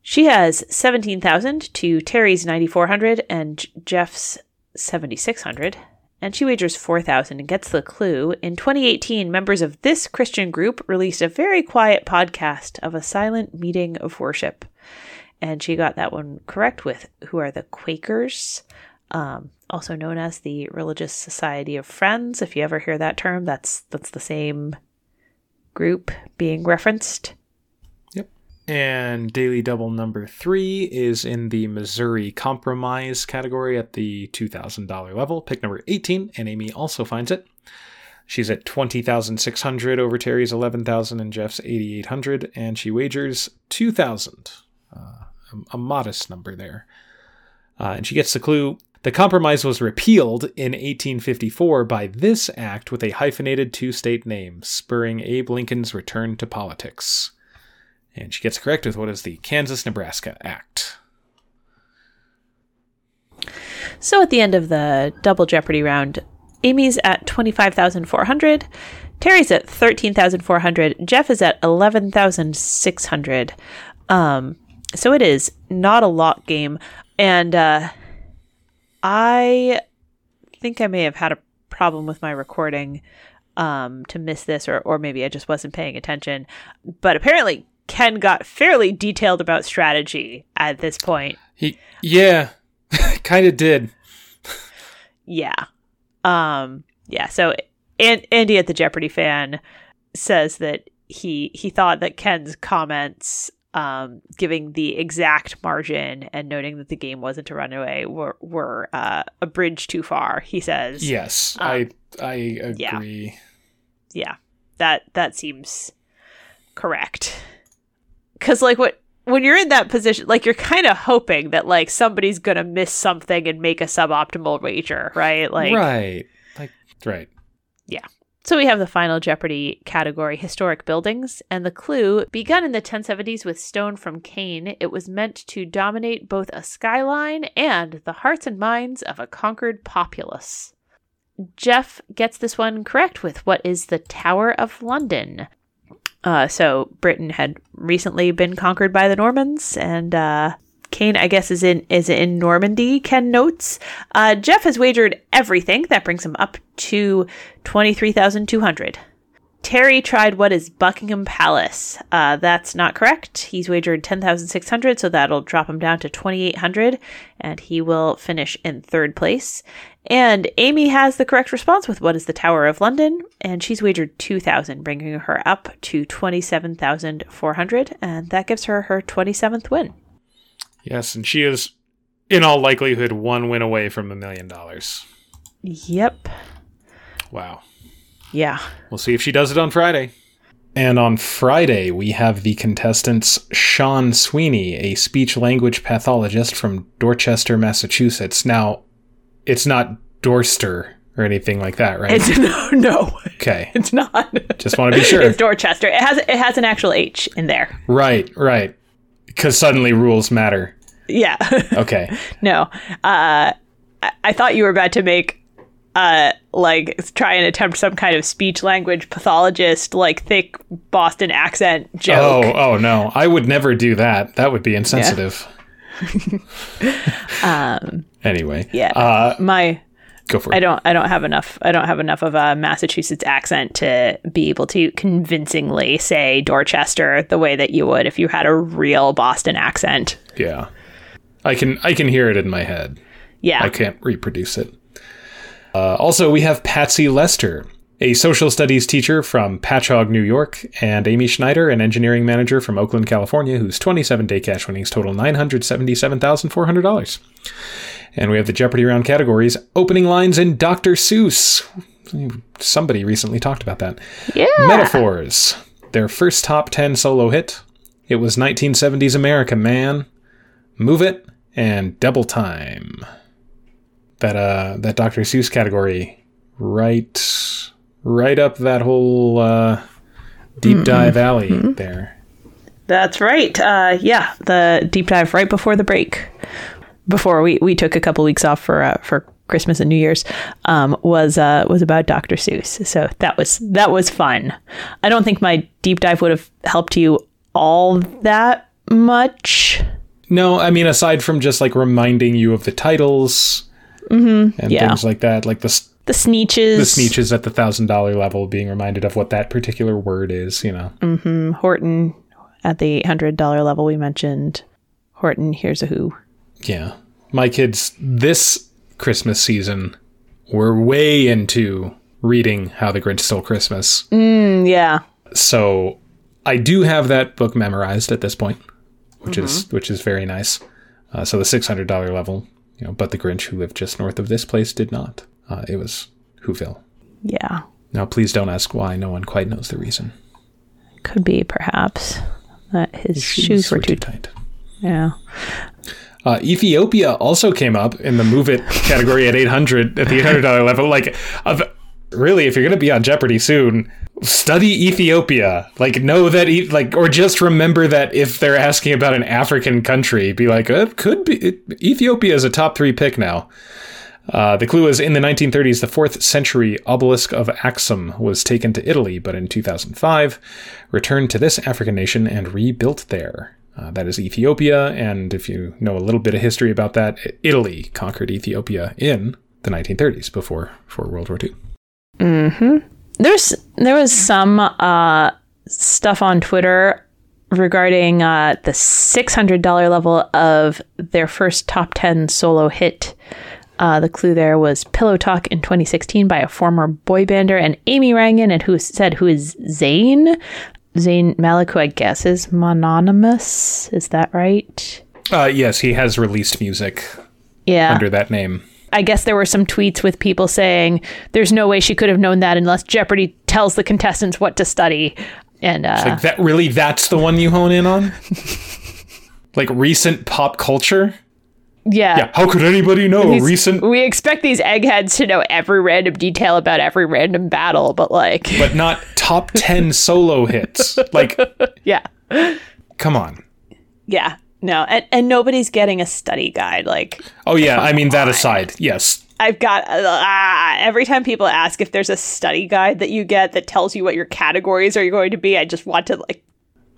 She has 17,000 to Terry's 9400 and Jeff's 7600 and she wagers 4,000 and gets the clue. In 2018, members of this Christian group released a very quiet podcast of a silent meeting of worship. And she got that one correct with who are the Quakers, um, also known as the Religious Society of Friends. If you ever hear that term, that's that's the same group being referenced. Yep. And daily double number three is in the Missouri Compromise category at the $2,000 level. Pick number 18, and Amy also finds it. She's at 20,600 over Terry's 11,000 and Jeff's 8,800, and she wagers 2,000. Uh, a, modest number there. Uh, and she gets the clue the compromise was repealed in 1854 by this act with a hyphenated two state name, spurring Abe Lincoln's return to politics. And she gets correct with what is the Kansas Nebraska Act. So at the end of the double Jeopardy round, Amy's at 25,400, Terry's at 13,400, Jeff is at 11,600. Um, so it is not a lot game. And uh, I think I may have had a problem with my recording um, to miss this, or, or maybe I just wasn't paying attention. But apparently, Ken got fairly detailed about strategy at this point. He, yeah, kind of did. Yeah. Um, yeah. So, and Andy at the Jeopardy fan says that he he thought that Ken's comments, um, giving the exact margin and noting that the game wasn't a runaway, were were uh, a bridge too far. He says, Yes, Um, I I agree. yeah, that that seems correct. Because like what when you're in that position, like you're kind of hoping that like somebody's gonna miss something and make a suboptimal wager, right? Like right, like right. So we have the final Jeopardy category, historic buildings, and the clue, begun in the 1070s with stone from Caen, it was meant to dominate both a skyline and the hearts and minds of a conquered populace. Jeff gets this one correct with what is the Tower of London. Uh, so Britain had recently been conquered by the Normans, and uh, Caen, I guess, is in is in Normandy. Ken notes. Uh, Jeff has wagered everything. That brings him up to twenty three thousand two hundred. Terry tried what is Buckingham Palace. Uh, that's not correct. He's wagered 10,600, so that'll drop him down to 2,800, and he will finish in third place. And Amy has the correct response with what is the Tower of London, and she's wagered 2,000, bringing her up to 27,400, and that gives her her 27th win. Yes, and she is in all likelihood one win away from a million dollars. Yep. Wow. Yeah. We'll see if she does it on Friday. And on Friday, we have the contestants Sean Sweeney, a speech language pathologist from Dorchester, Massachusetts. Now, it's not Dorster or anything like that, right? It's no, no, okay. it's not. Just want to be sure. It's Dorchester. It has it has an actual H in there. right, right. Because suddenly rules matter. Yeah. Okay. no. Uh, I, I thought you were about to make uh like try and attempt some kind of speech language pathologist like thick Boston accent joke. Oh, oh no. I would never do that. That would be insensitive. Um. Anyway. Yeah. Uh, My go for I don't I don't have enough I don't have enough of a Massachusetts accent to be able to convincingly say Dorchester the way that you would if you had a real Boston accent. Yeah. I can I can hear it in my head. Yeah. I can't reproduce it. Uh, also, we have Patsy Lester, a social studies teacher from Patchogue, New York, and Amy Schneider, an engineering manager from Oakland, California, whose 27 day cash winnings total $977,400. And we have the Jeopardy round categories opening lines in Dr. Seuss. Somebody recently talked about that. Yeah. Metaphors, their first top 10 solo hit. It was 1970s America, man. Move It and Double Time. That uh that Dr. Seuss category right right up that whole uh deep dive alley there. That's right. Uh, yeah, the deep dive right before the break, before we, we took a couple weeks off for uh, for Christmas and New Year's, um, was uh, was about Dr. Seuss. So that was that was fun. I don't think my deep dive would have helped you all that much. No, I mean aside from just like reminding you of the titles and yeah. things like that, like the The Sneetches, the speeches at the thousand dollar level, being reminded of what that particular word is, you know. Horton at the eight hundred dollar level we mentioned. Horton, Hears a Who. Yeah. My kids this Christmas season were way into reading How the Grinch Stole Christmas. Mm, yeah, So I do have that book memorized at this point, which is which is very nice. Uh, so the six hundred dollar level, you know, but the Grinch who lived just north of this place did not. Uh, it was Whoville. yeah, Now, please don't ask why. No one quite knows the reason. could be perhaps that his shoes, were too. tight. Yeah. Uh, Ethiopia also came up in the Move It category at 800 at the $800 level. Like, of, really, if you're going to be on Jeopardy soon, study Ethiopia. Like, know that, e- like, or just remember that if they're asking about an African country, be like, it could be. It, Ethiopia is a top three pick now. Uh, the clue is in the 1930s, the fourth century obelisk of Axum was taken to Italy, but in 2005, returned to this African nation and rebuilt there. Uh, that is Ethiopia, and if you know a little bit of history about that, Italy conquered Ethiopia in the 1930s before, before World War II. There's there was some uh, stuff on Twitter regarding uh, the six hundred dollar level of their first top ten solo hit. Uh, the clue there was "Pillow Talk" in 2016 by a former boy bander, and Amy rang in and who said, "Who is Zayn? Zayn Malik, who I guess is mononymous. Is that right? Uh, yes, he has released music Yeah. under that name. I guess there were some tweets with people saying there's no way she could have known that unless Jeopardy tells the contestants what to study. And uh, Like that, really, that's the one you hone in on? like recent pop culture? Yeah, Yeah, how could anybody know These- recent, We expect these eggheads to know every random detail about every random battle, but like, but not top 10 solo hits? Like, yeah, come on. yeah, no, and and nobody's getting a study guide. Like, Oh, yeah, I mean, that aside, yes. I've got uh, every time people ask if there's a study guide that you get that tells you what your categories are going to be, I just want to like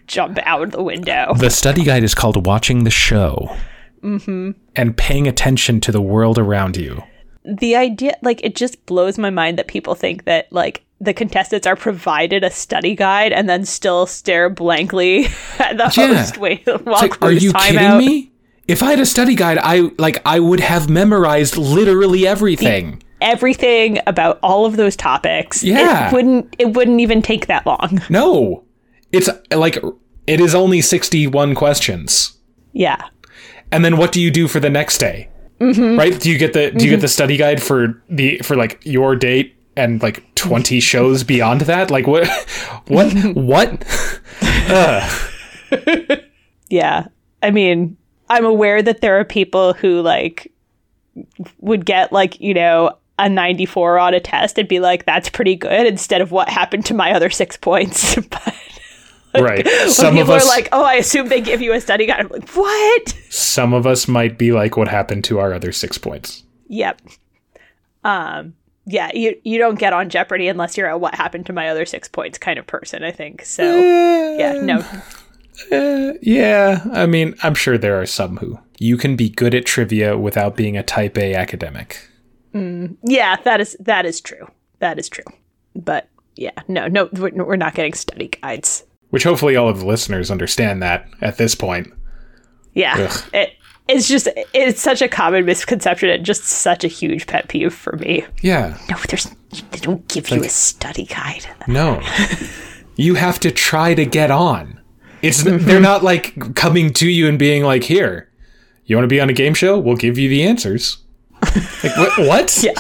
jump out the window. The study guide is called Watching the Show. Mm-hmm. And paying attention to the world around you. the idea like it just blows my mind that people think that like the contestants are provided a study guide and then still stare blankly at the Yeah. host wait while like, are you kidding out. me? If I had a study guide, I like I would have memorized literally everything. everything about all of those topics Yeah. it wouldn't it wouldn't even take that long No. It's like it is only 61 questions. yeah and then what do you do for the next day? Mm-hmm. Right? Do you get the do you get the study guide for the for like your date and like 20 shows beyond that? Like what what what? Yeah. I mean, I'm aware that there are people who like would get like, you know, a 94 on a test and be like, that's pretty good instead of what happened to my other six points. but right. Some of people us are like, oh, I assume they give you a study guide. I'm like, what? some of us might be like what happened to our other 6 points. Yep. Um, yeah, you you don't get on Jeopardy unless you're a what happened to my other six points kind of person, I think. So yeah, no. Uh, yeah, I mean, I'm sure there are some who you can be good at trivia without being a type A academic. Yeah, that is that is true. That is true. But yeah, no, no, we're, we're not getting study guides. Which hopefully all of the listeners understand that at this point. Yeah, it it's just it's such a common misconception and just such a huge pet peeve for me. Yeah, No, there's they don't give you a study guide. no. you have to try to get on. It's they're not like coming to you and being like, "Here, you want to be on a game show? We'll give you the answers." Like what? What? Yeah.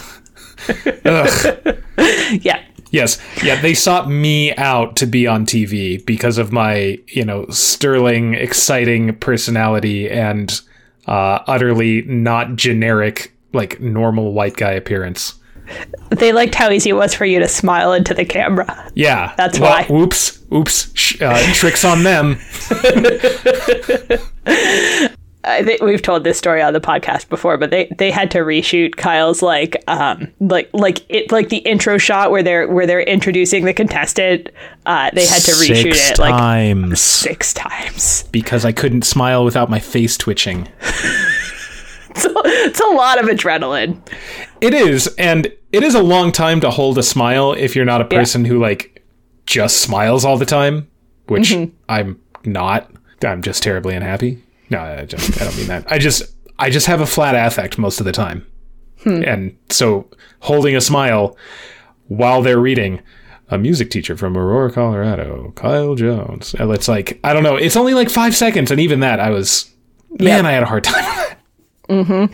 Ugh. Yeah, Yes. Yeah, they sought me out to be on TV because of my, you know, sterling, exciting personality and uh, utterly not generic, like normal white guy appearance. they liked how easy it was for you to smile into the camera. Yeah. That's well, why. Oops. Oops. Sh- uh, tricks on them. I think we've told this story on the podcast before, but they they had to reshoot Kyle's like um like like it like the intro shot where they're where they're introducing the contestant. Uh, they had to reshoot Six it like times six times. because I couldn't smile without my face twitching. It's a, it's a lot of adrenaline. It is, and it is a long time to hold a smile if you're not a person who like just smiles all the time, which Mm-hmm. I'm not. I'm just terribly unhappy. No, I just I don't mean that. I just I just have a flat affect most of the time, Hmm. and so holding a smile while they're reading. A music teacher from Aurora, Colorado, Kyle Jones. It's like I don't know. It's only like five seconds, and even that, I was man, I had a hard time. Mm-hmm.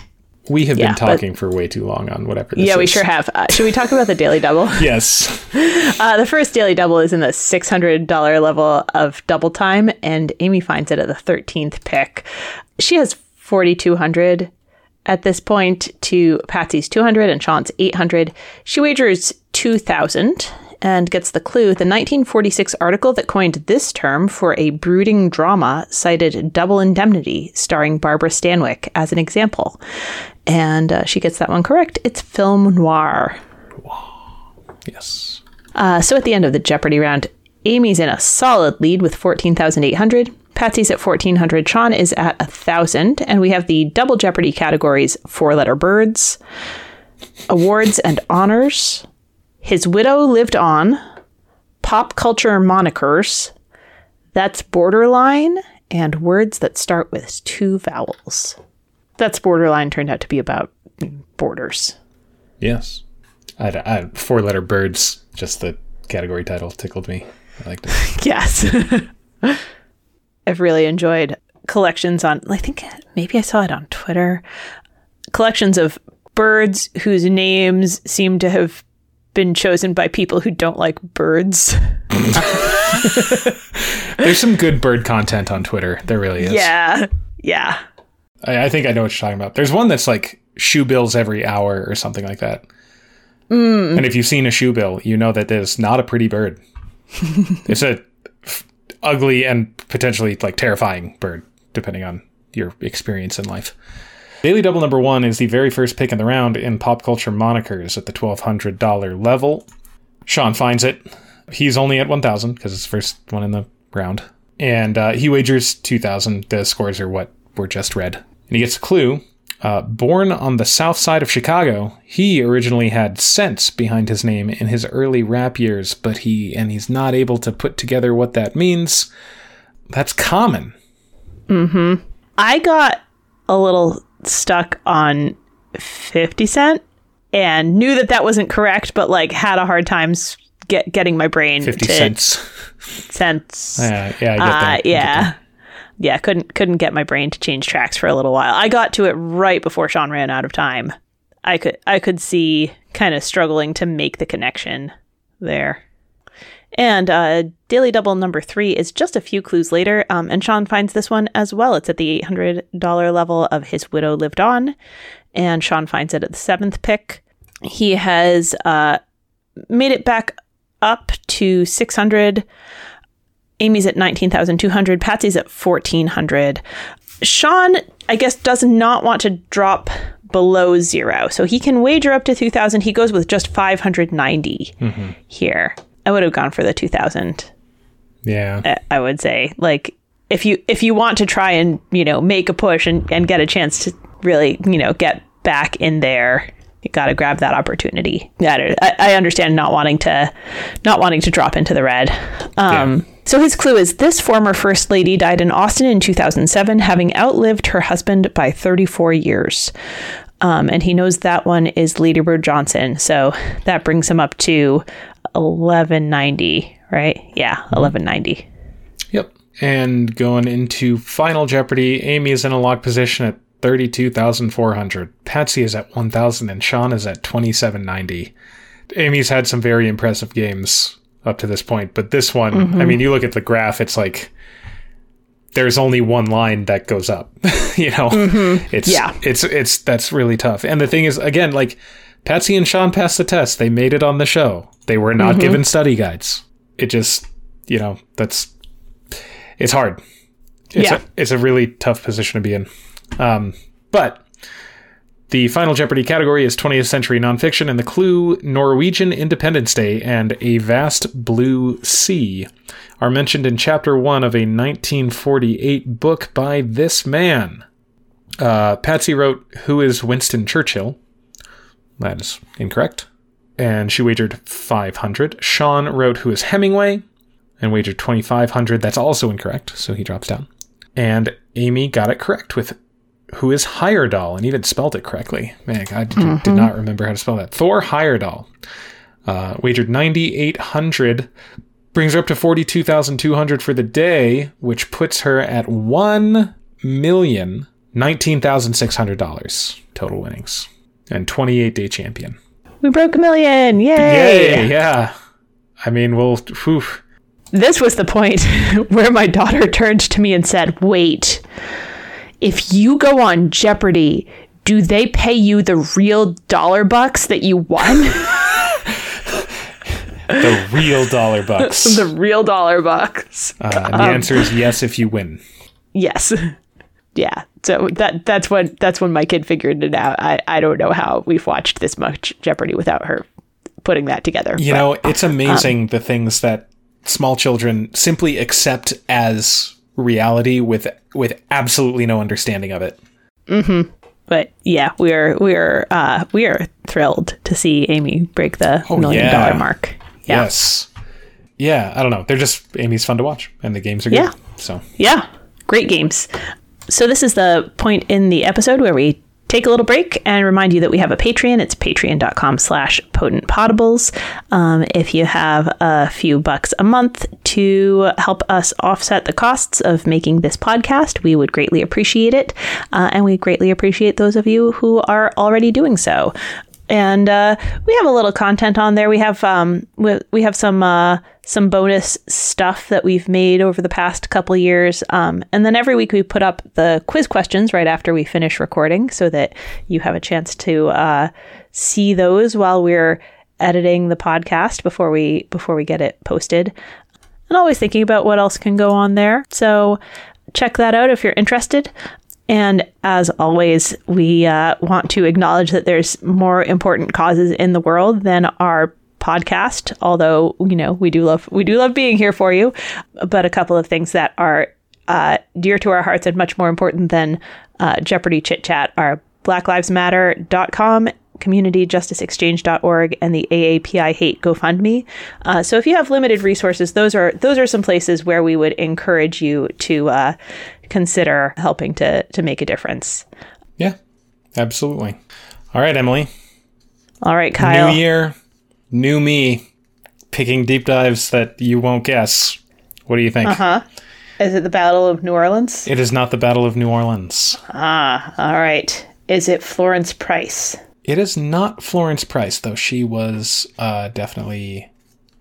We have Yeah, been but- talking for way too long on whatever. This is. Yeah, we is. sure have. Uh, should we talk about the daily double? Yes. Uh, the first daily double is in the six hundred dollar level of double time, and Amy finds it at the thirteenth pick. She has forty two hundred at this point to Patsy's two hundred and Sean's eight hundred. She wagers two thousand and gets the clue. The 1946 article that coined this term for a brooding drama cited Double Indemnity, starring Barbara Stanwyck, as an example. And uh, she gets that one correct. It's film noir. Yes. Uh, so at the end of the Jeopardy round, Amy's in a solid lead with 14,800. Patsy's at 1,400. Sean is at 1,000. And we have the double Jeopardy categories four letter birds, awards and honors, his widow lived on, pop culture monikers, that's borderline, and words that start with two vowels. That's borderline turned out to be about borders. Yes. I I four letter birds. Just the category title tickled me. I liked it. Yes. I've really enjoyed collections on, I think maybe I saw it on Twitter. Collections of birds whose names seem to have been chosen by people who don't like birds. There's some good bird content on Twitter. There really is. Yeah. Yeah. I, I think I know what you're talking about. There's one that's like shoe bills every hour or something like that. Mm. And if you've seen a shoe bill, you know that is not a pretty bird. it's a f- ugly and potentially like terrifying bird, depending on your experience in life. Daily Double number one is the very first pick in the round in pop culture monikers at the $1,200 level. Sean finds it. He's only at 1,000 because it's the first one in the round. And uh, he wagers 2,000. The scores are what were just read. And he gets a clue. Uh, born on the south side of Chicago, he originally had sense behind his name in his early rap years, but he and he's not able to put together what that means. That's common. Mhm. I got a little stuck on 50 Cent and knew that that wasn't correct, but like had a hard time get, getting my brain 50 to cents. sense. Yeah, yeah, I get Uh, that. yeah. yeah, couldn't couldn't get my brain to change tracks for a little while. I got to it right before Sean ran out of time. I could I could see kind of struggling to make the connection there. And uh, Daily Double number three is just a few clues later, um, and Sean finds this one as well. It's at the $800 level of His Widow Lived On, and Sean finds it at the seventh pick. He has uh, made it back up to 600. Amy's at 19,200. Patsy's at 1,400. Sean, I guess, does not want to drop below zero. So he can wager up to 2,000. He goes with just 590 mm-hmm. here. I would have gone for the 2000. Yeah. I would say like if you if you want to try and, you know, make a push and, and get a chance to really, you know, get back in there, you got to grab that opportunity. Yeah, I, I, understand not wanting to not wanting to drop into the red. Um, yeah. So his clue is this former first lady died in Austin in 2007, having outlived her husband by 34 years. Um, and he knows that one is Lady Bird Johnson. So that brings him up to 1190, right? Yeah, 1190. Yep. And going into Final Jeopardy, Amy is in a lock position at 32,400. Patsy is at 1,000 and Sean is at 2790. Amy's had some very impressive games up to this point, but this one, mm-hmm. I mean, you look at the graph, it's like there's only one line that goes up. you know, mm-hmm. it's yeah, it's it's that's really tough. And the thing is, again, like Patsy and Sean passed the test. They made it on the show. They were not mm-hmm. given study guides. It just, you know, that's it's hard. It's yeah. a, it's a really tough position to be in. Um, but the final Jeopardy category is 20th century nonfiction, and the clue Norwegian Independence Day and A Vast Blue Sea are mentioned in chapter one of a 1948 book by this man. Uh, Patsy wrote, Who is Winston Churchill? That is incorrect. And she wagered 500. Sean wrote, Who is Hemingway? And wagered 2500. That's also incorrect, so he drops down. And Amy got it correct with who is Heyerdahl and even spelled it correctly. Man, I did, mm-hmm. did not remember how to spell that. Thor Heyerdahl. Uh, wagered 9,800, brings her up to 42,200 for the day, which puts her at one million nineteen thousand six hundred dollars total winnings and 28 day champion. We broke a million! Yay! Yay! Yeah. I mean, we'll. Whew. This was the point where my daughter turned to me and said, "Wait." if you go on Jeopardy, do they pay you the real dollar bucks that you won? the real dollar bucks. the real dollar bucks. Uh, and the um, answer is yes if you win. Yes. Yeah. So that that's when that's when my kid figured it out. I, I don't know how we've watched this much Jeopardy without her putting that together. You but, know, it's amazing um, the things that small children simply accept as reality with with absolutely no understanding of it. Mm-hmm. But yeah, we are we are uh, we are thrilled to see Amy break the oh, million yeah. dollar mark. Yeah. Yes. Yeah, I don't know. They're just Amy's fun to watch, and the games are good. Yeah. So yeah, great games. So this is the point in the episode where we take a little break and remind you that we have a Patreon. It's patreon.com slash potentpotables. Um, if you have a few bucks a month to help us offset the costs of making this podcast, we would greatly appreciate it. Uh, and we greatly appreciate those of you who are already doing so and uh, we have a little content on there. We have um, we, we have some uh, some bonus stuff that we've made over the past couple years, um, and then every week we put up the quiz questions right after we finish recording, so that you have a chance to uh, see those while we're editing the podcast before we before we get it posted. And always thinking about what else can go on there. So check that out if you're interested. And as always, we uh, want to acknowledge that there's more important causes in the world than our podcast. Although you know we do love we do love being here for you, but a couple of things that are uh, dear to our hearts and much more important than uh, Jeopardy chit chat are BlackLivesMatter.com communityjusticeexchange.org and the AAPI hate GoFundMe. Uh, so if you have limited resources, those are those are some places where we would encourage you to uh, consider helping to to make a difference. Yeah, absolutely. All right, Emily. All right, Kyle. New year, new me, picking deep dives that you won't guess. What do you think? Uh huh. Is it the Battle of New Orleans? It is not the Battle of New Orleans. Ah, all right. Is it Florence Price? It is not Florence Price, though she was uh, definitely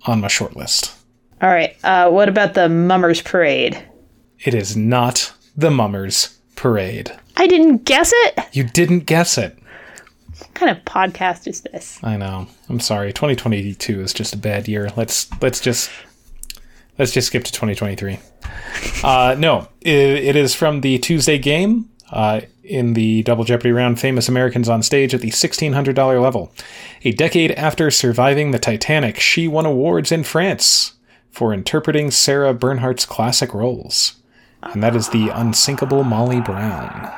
on my short list. All right. Uh, what about the Mummers Parade? It is not the Mummers Parade. I didn't guess it. You didn't guess it. What kind of podcast is this? I know. I'm sorry. 2022 is just a bad year. Let's let's just let's just skip to 2023. Uh, no, it, it is from the Tuesday game. Uh, in the Double Jeopardy round, famous Americans on stage at the $1,600 level. A decade after surviving the Titanic, she won awards in France for interpreting Sarah Bernhardt's classic roles. And that is the unsinkable Molly Brown.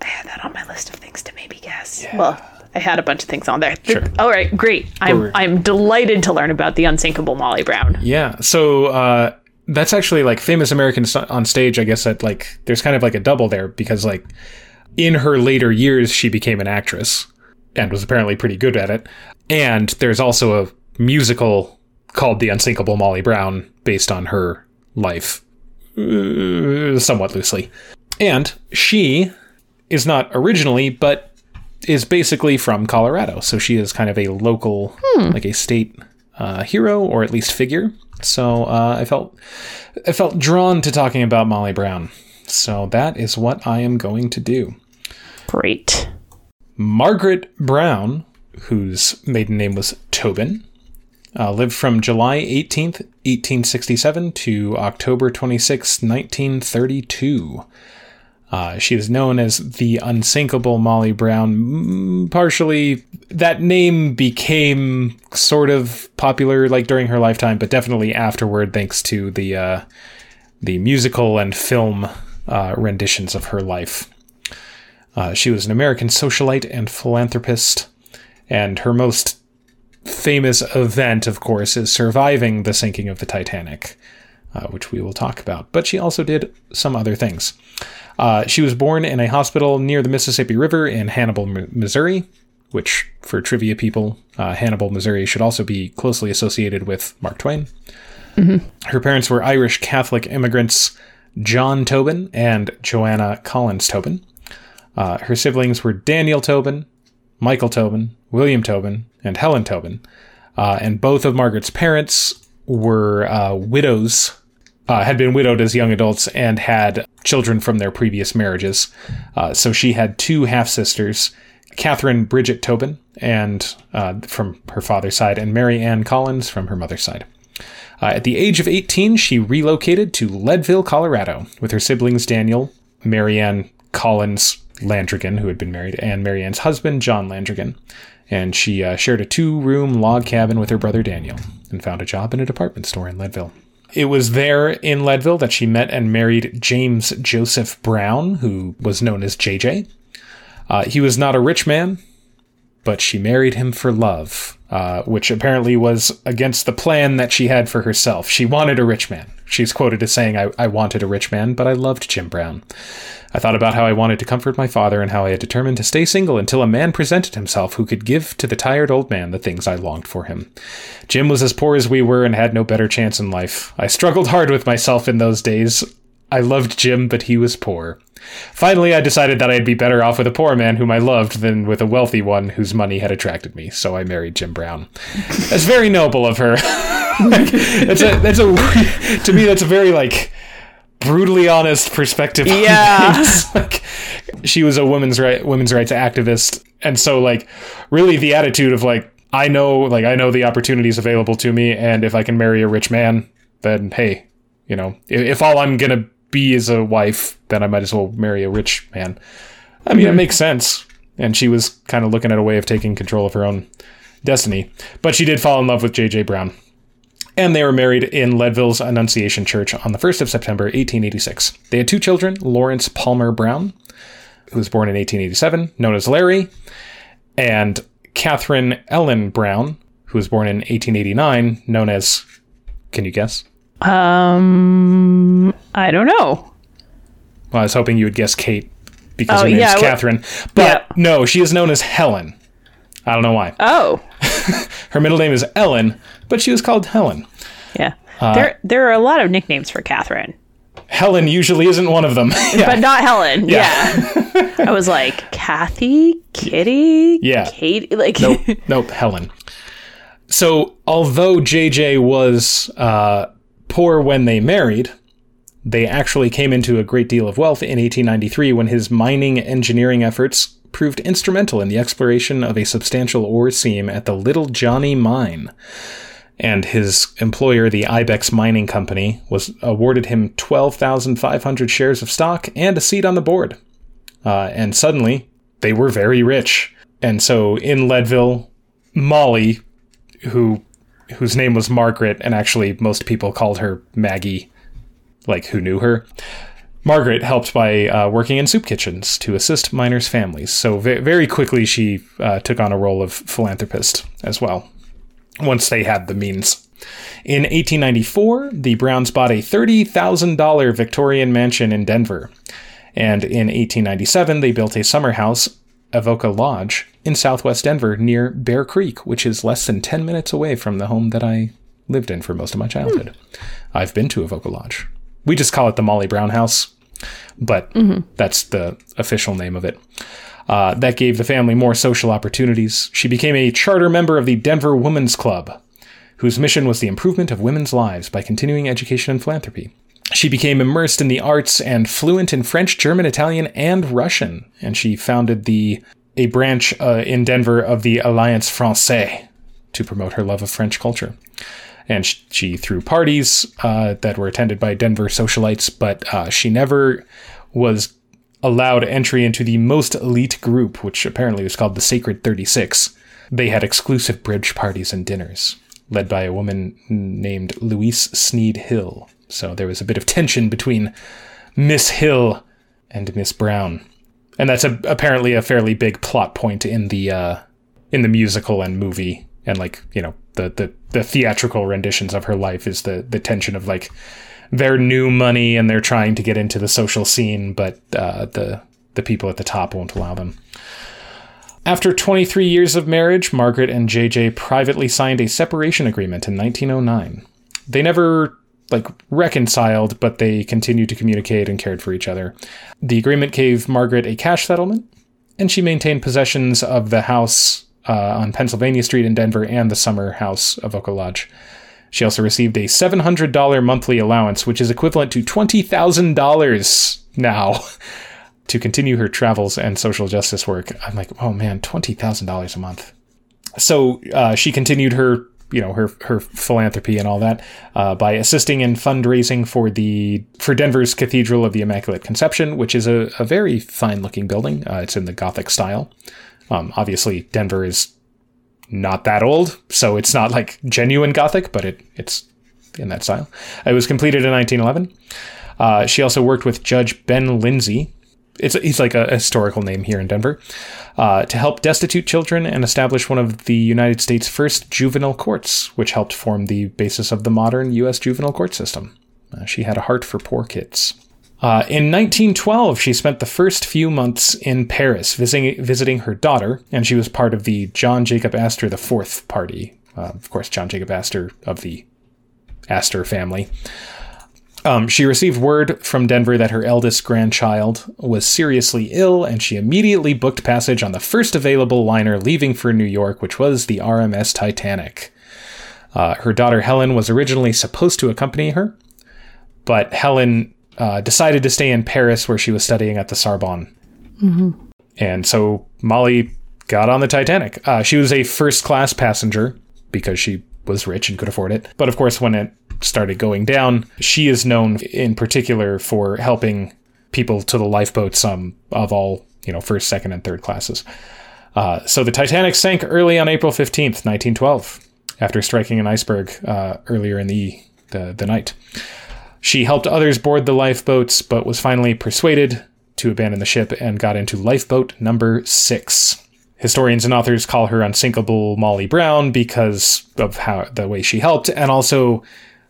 I had that on my list of things to maybe guess. Well, I had a bunch of things on there. Sure. All right, great. I'm we're- I'm delighted to learn about the unsinkable Molly Brown. Yeah. So uh, that's actually like famous Americans on stage. I guess that like there's kind of like a double there because like in her later years she became an actress and was apparently pretty good at it. And there's also a musical called The Unsinkable Molly Brown based on her life, uh, somewhat loosely. And she is not originally, but is basically from Colorado. So she is kind of a local, like a state uh, hero or at least figure. So uh, I felt I felt drawn to talking about Molly Brown. So that is what I am going to do. Great. Margaret Brown, whose maiden name was Tobin, uh, lived from July 18th, 1867 to October 26, 1932. Uh, she is known as the unsinkable Molly Brown. Mm, Partially, that name became sort of popular like during her lifetime, but definitely afterward, thanks to the uh, the musical and film uh, renditions of her life. Uh, she was an American socialite and philanthropist, and her most famous event, of course, is surviving the sinking of the Titanic, uh, which we will talk about. But she also did some other things. Uh, she was born in a hospital near the Mississippi River in Hannibal, Missouri, which, for trivia people, uh, Hannibal, Missouri should also be closely associated with Mark Twain. Her parents were Irish Catholic immigrants John Tobin and Joanna Collins Tobin. Uh, her siblings were Daniel Tobin, Michael Tobin, William Tobin, and Helen Tobin. Uh, and both of Margaret's parents were uh, widows, uh, had been widowed as young adults, and had children from their previous marriages. Uh, so she had two half sisters, Catherine Bridget Tobin, and uh, from her father's side, and Mary Ann Collins from her mother's side. Uh, at the age of 18, she relocated to Leadville, Colorado, with her siblings Daniel, Marianne Collins Landrigan, who had been married, and Marianne's husband, John Landrigan. And she uh, shared a two room log cabin with her brother Daniel and found a job in a department store in Leadville. It was there in Leadville that she met and married James Joseph Brown, who was known as JJ. Uh, he was not a rich man, but she married him for love, uh, which apparently was against the plan that she had for herself. She wanted a rich man. She's quoted as saying, I, I wanted a rich man, but I loved Jim Brown. I thought about how I wanted to comfort my father and how I had determined to stay single until a man presented himself who could give to the tired old man the things I longed for him. Jim was as poor as we were and had no better chance in life. I struggled hard with myself in those days. I loved Jim, but he was poor. Finally, I decided that I'd be better off with a poor man whom I loved than with a wealthy one whose money had attracted me, so I married Jim Brown. That's very noble of her. Like, that's a that's a to me that's a very like brutally honest perspective. Yeah. like she was a women's right women's rights activist, and so like really the attitude of like I know like I know the opportunities available to me, and if I can marry a rich man, then hey, you know, if, if all I'm gonna be is a wife, then I might as well marry a rich man. I mean, it makes sense. And she was kind of looking at a way of taking control of her own destiny. But she did fall in love with J.J. Brown. And they were married in Leadville's Annunciation Church on the 1st of September, 1886. They had two children Lawrence Palmer Brown, who was born in 1887, known as Larry, and Catherine Ellen Brown, who was born in 1889, known as. Can you guess? Um, I don't know. Well, I was hoping you would guess Kate because Oh, her name's yeah, Catherine. But yeah. no, she is known as Helen. I don't know why. Oh, Her middle name is Ellen, but she was called Helen. yeah. Uh, there, there are a lot of nicknames for Catherine. Helen usually isn't one of them, yeah. but not Helen. Yeah, yeah. I was like Kathy, Kitty, yeah, Katie. Like, nope, nope, Helen. So, although JJ was uh, poor when they married, they actually came into a great deal of wealth in 1893 when his mining engineering efforts proved instrumental in the exploration of a substantial ore seam at the Little Johnny mine. And his employer, the Ibex Mining Company, was awarded him 12,500 shares of stock and a seat on the board. Uh, and suddenly, they were very rich. And so in Leadville, Molly, who whose name was Margaret, and actually most people called her Maggie, like who knew her, Margaret helped by uh, working in soup kitchens to assist miners' families. So v- very quickly, she uh, took on a role of philanthropist as well. Once they had the means. In 1894, the Browns bought a $30,000 Victorian mansion in Denver. And in 1897, they built a summer house, Avoca Lodge, in southwest Denver near Bear Creek, which is less than 10 minutes away from the home that I lived in for most of my childhood. Hmm. I've been to Avoca Lodge. We just call it the Molly Brown House, but mm-hmm. that's the official name of it. Uh, that gave the family more social opportunities. She became a charter member of the Denver Women's Club, whose mission was the improvement of women's lives by continuing education and philanthropy. She became immersed in the arts and fluent in French, German, Italian, and Russian, and she founded the a branch uh, in Denver of the Alliance Francaise to promote her love of French culture and she threw parties uh, that were attended by Denver socialites, but uh, she never was allowed entry into the most elite group, which apparently was called the Sacred 36. They had exclusive bridge parties and dinners, led by a woman named Louise Sneed Hill. So there was a bit of tension between Miss Hill and Miss Brown. And that's a, apparently a fairly big plot point in the uh, in the musical and movie and like you know the the the theatrical renditions of her life is the the tension of like their new money and they're trying to get into the social scene, but uh, the the people at the top won't allow them. After 23 years of marriage, Margaret and JJ privately signed a separation agreement in 1909. They never like reconciled, but they continued to communicate and cared for each other. The agreement gave Margaret a cash settlement, and she maintained possessions of the house uh, on Pennsylvania Street in Denver and the summer house Avoca Lodge. She also received a $700 monthly allowance, which is equivalent to $20,000 now, to continue her travels and social justice work. I'm like, oh man, $20,000 a month. So uh, she continued her, you know, her her philanthropy and all that uh, by assisting in fundraising for the for Denver's Cathedral of the Immaculate Conception, which is a, a very fine looking building. Uh, it's in the Gothic style. Um, obviously, Denver is not that old, so it's not like genuine Gothic, but it it's in that style. It was completed in 1911. Uh, she also worked with Judge Ben Lindsey. It's he's like a historical name here in Denver uh, to help destitute children and establish one of the United States' first juvenile courts, which helped form the basis of the modern U.S. juvenile court system. Uh, she had a heart for poor kids. Uh, in 1912, she spent the first few months in Paris visiting, visiting her daughter, and she was part of the John Jacob Astor IV party. Uh, of course, John Jacob Astor of the Astor family. Um, she received word from Denver that her eldest grandchild was seriously ill, and she immediately booked passage on the first available liner leaving for New York, which was the RMS Titanic. Uh, her daughter Helen was originally supposed to accompany her, but Helen uh, decided to stay in Paris where she was studying at the Sorbonne. Mm-hmm. And so Molly got on the Titanic. Uh, she was a first class passenger because she was rich and could afford it. But of course, when it started going down, she is known in particular for helping people to the lifeboats um, of all, you know, first, second, and third classes. Uh, so the Titanic sank early on April 15th, 1912, after striking an iceberg uh, earlier in the, the, the night. She helped others board the lifeboats, but was finally persuaded to abandon the ship and got into lifeboat number six. Historians and authors call her unsinkable Molly Brown because of how the way she helped, and also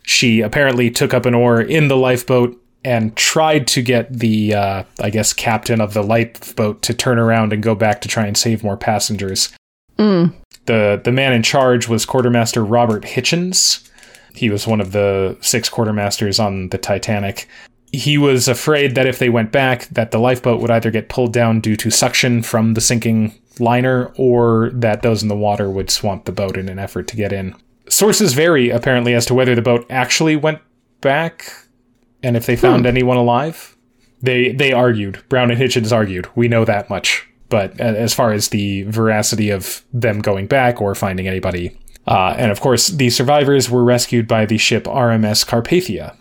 she apparently took up an oar in the lifeboat and tried to get the, uh, I guess, captain of the lifeboat to turn around and go back to try and save more passengers. Mm. The the man in charge was quartermaster Robert Hichens, He was one of the six quartermasters on the Titanic. He was afraid that if they went back, that the lifeboat would either get pulled down due to suction from the sinking liner, or that those in the water would swamp the boat in an effort to get in. Sources vary apparently as to whether the boat actually went back and if they found hmm. anyone alive. They they argued. Brown and Hichens argued. We know that much. But as far as the veracity of them going back or finding anybody, uh, and of course, the survivors were rescued by the ship RMS Carpathia,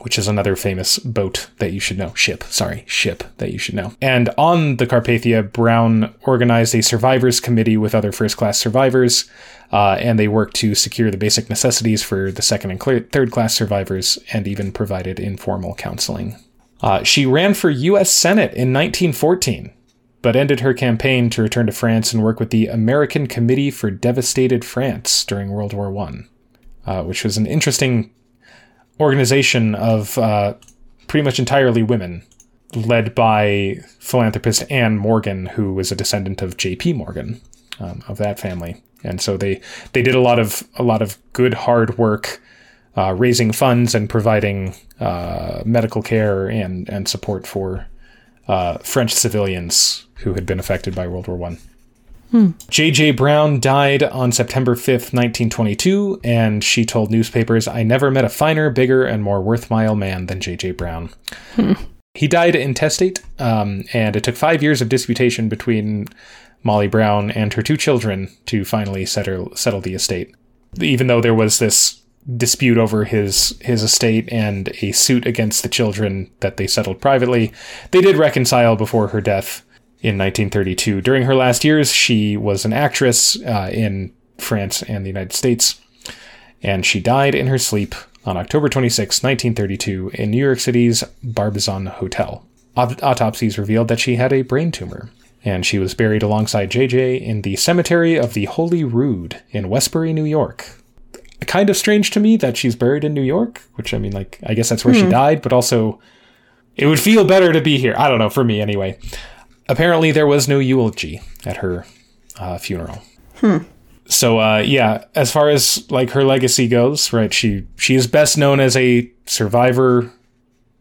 which is another famous boat that you should know. Ship, sorry, ship that you should know. And on the Carpathia, Brown organized a survivors committee with other first class survivors, uh, and they worked to secure the basic necessities for the second and cl- third class survivors and even provided informal counseling. Uh, she ran for U.S. Senate in 1914 but ended her campaign to return to France and work with the American Committee for Devastated France during World War I, uh, which was an interesting organization of uh, pretty much entirely women, led by philanthropist Anne Morgan, who was a descendant of J.P. Morgan, um, of that family. And so they they did a lot of a lot of good hard work, uh, raising funds and providing uh, medical care and and support for uh, French civilians who had been affected by World War One. J.J. Brown died on September 5th, 1922, and she told newspapers, I never met a finer, bigger, and more worthwhile man than J.J. Brown. Hmm. He died intestate, um, and it took five years of disputation between Molly Brown and her two children to finally settle, settle the estate. Even though there was this dispute over his his estate and a suit against the children that they settled privately, they did reconcile before her death in 1932. During her last years, she was an actress uh, in France and the United States, and she died in her sleep on October 26, 1932, in New York City's Barbizon Hotel. autopsies revealed that she had a brain tumor, and she was buried alongside JJ in the cemetery of the Holy Rood in Westbury, New York. Kind of strange to me that she's buried in New York, which I mean, like, I guess that's where hmm. she died, but also it would feel better to be here. I don't know, for me anyway apparently there was no eulogy at her uh, funeral. Hmm. So uh, yeah, as far as like her legacy goes, right? She she is best known as a survivor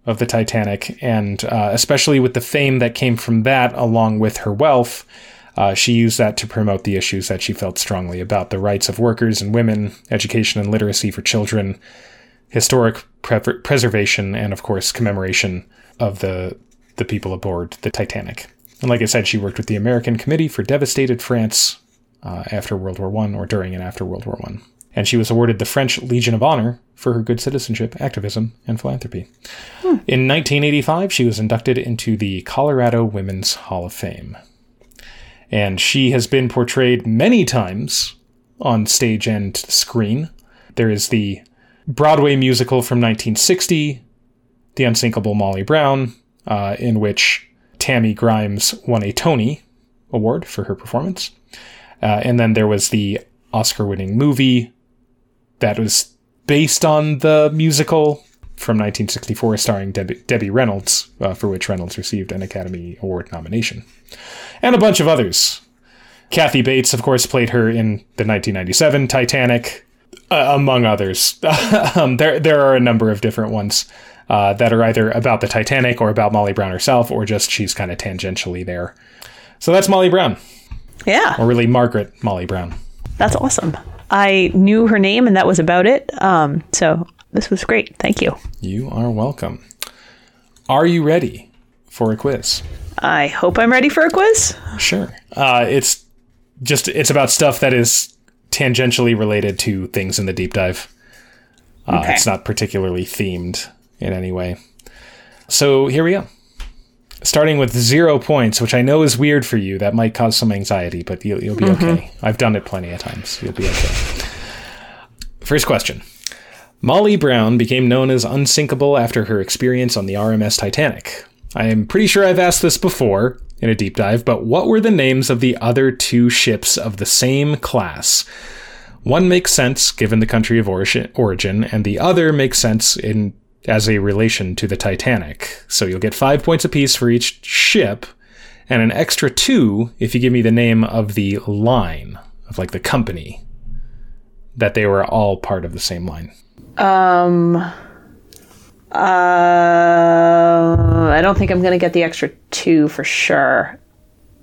of the Titanic, and uh, especially with the fame that came from that, along with her wealth. Uh, she used that to promote the issues that she felt strongly about the rights of workers and women, education and literacy for children, historic pre- preservation, and of course commemoration of the the people aboard the Titanic. And like I said, she worked with the American Committee for Devastated France uh, after World War I or during and after World War I. And she was awarded the French Legion of Honor for her good citizenship, activism, and philanthropy. Hmm. In 1985, she was inducted into the Colorado Women's Hall of Fame. And she has been portrayed many times on stage and screen. There is the Broadway musical from 1960, The Unsinkable Molly Brown, uh, in which Tammy Grimes won a Tony Award for her performance. Uh, and then there was the Oscar winning movie that was based on the musical from 1964 starring Debbie, Reynolds, uh, for which Reynolds received an Academy Award nomination. And a bunch of others. Kathy Bates, of course, played her in the 1997 Titanic, uh, among others. um, there, there are a number of different ones uh, that are either about the Titanic or about Molly Brown herself, or just she's kind of tangentially there. So that's Molly Brown. Yeah. Or really Margaret Molly Brown. That's awesome. I knew her name and that was about it. Um, so this was great. Thank you. You are welcome. Are you ready for a quiz? I hope I'm ready for a quiz. Sure. Uh, it's just it's about stuff that is tangentially related to things in the deep dive. Uh, okay. It's not particularly themed in any way. So here we go. Starting with zero points, which I know is weird for you. That might cause some anxiety, but you'll, you'll be mm-hmm. okay. I've done it plenty of times. You'll be okay. First question. Molly Brown became known as unsinkable after her experience on the RMS Titanic. I am pretty sure I've asked this before in a deep dive, but what were the names of the other two ships of the same class? One makes sense given the country of origin, and the other makes sense in as a relation to the Titanic. So you'll get five points apiece for each ship, and an extra two if you give me the name of the line, of like the company that they were all part of the same line. Um. Uh, I don't think I'm going to get the extra two for sure.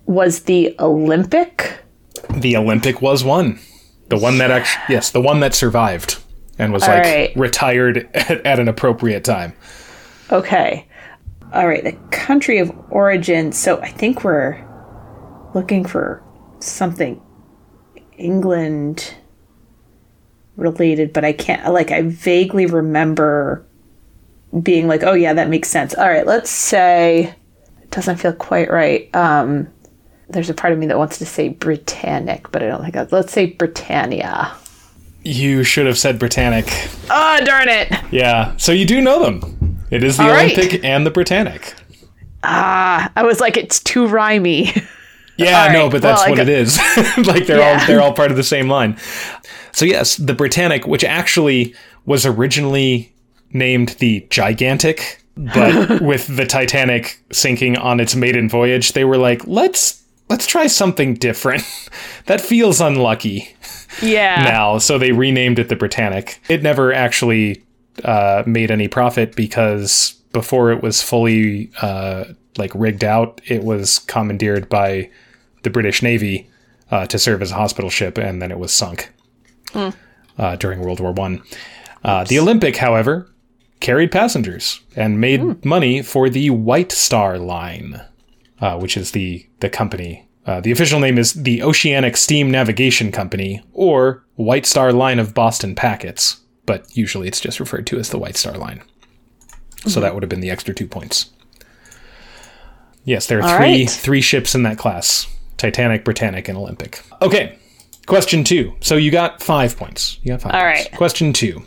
Was the Olympic? The Olympic was one. The one that actually, yes, the one that survived and was All like right. retired at, at an appropriate time. Okay. All right. The country of origin. So I think we're looking for something England related, but I can't, like, I vaguely remember being like, oh, yeah, that makes sense. All right. Let's say it doesn't feel quite right. Um, there's a part of me that wants to say Britannic, but I don't think that. Let's say Britannia. You should have said Britannic. Oh, darn it. Yeah, so you do know them. It is the All right. Olympic and the Britannic. Ah, I was like, it's too rhymey. Yeah, All no, right, but that's well, what got- it is. like they're Yeah. all they're all part of the same line. So yes, the Britannic, which actually was originally named the Gigantic, but with the Titanic sinking on its maiden voyage, they were like, let's let's try something different. that feels unlucky yeah. now, so they renamed it the Britannic. It never actually uh, made any profit because before it was fully uh, like rigged out, it was commandeered by the British Navy uh, to serve as a hospital ship, and then it was sunk uh, during World War One. Uh, the Olympic, however, carried passengers and made money for the White Star Line, uh, which is the the company. Uh, the official name is the Oceanic Steam Navigation Company, or White Star Line of Boston Packets, but usually it's just referred to as the White Star Line. So that would have been the extra two points. Yes, there are All three right. three ships in that class: Titanic, Britannic, and Olympic. Okay, question two. So you got five points. You got five. All points. right. Question two.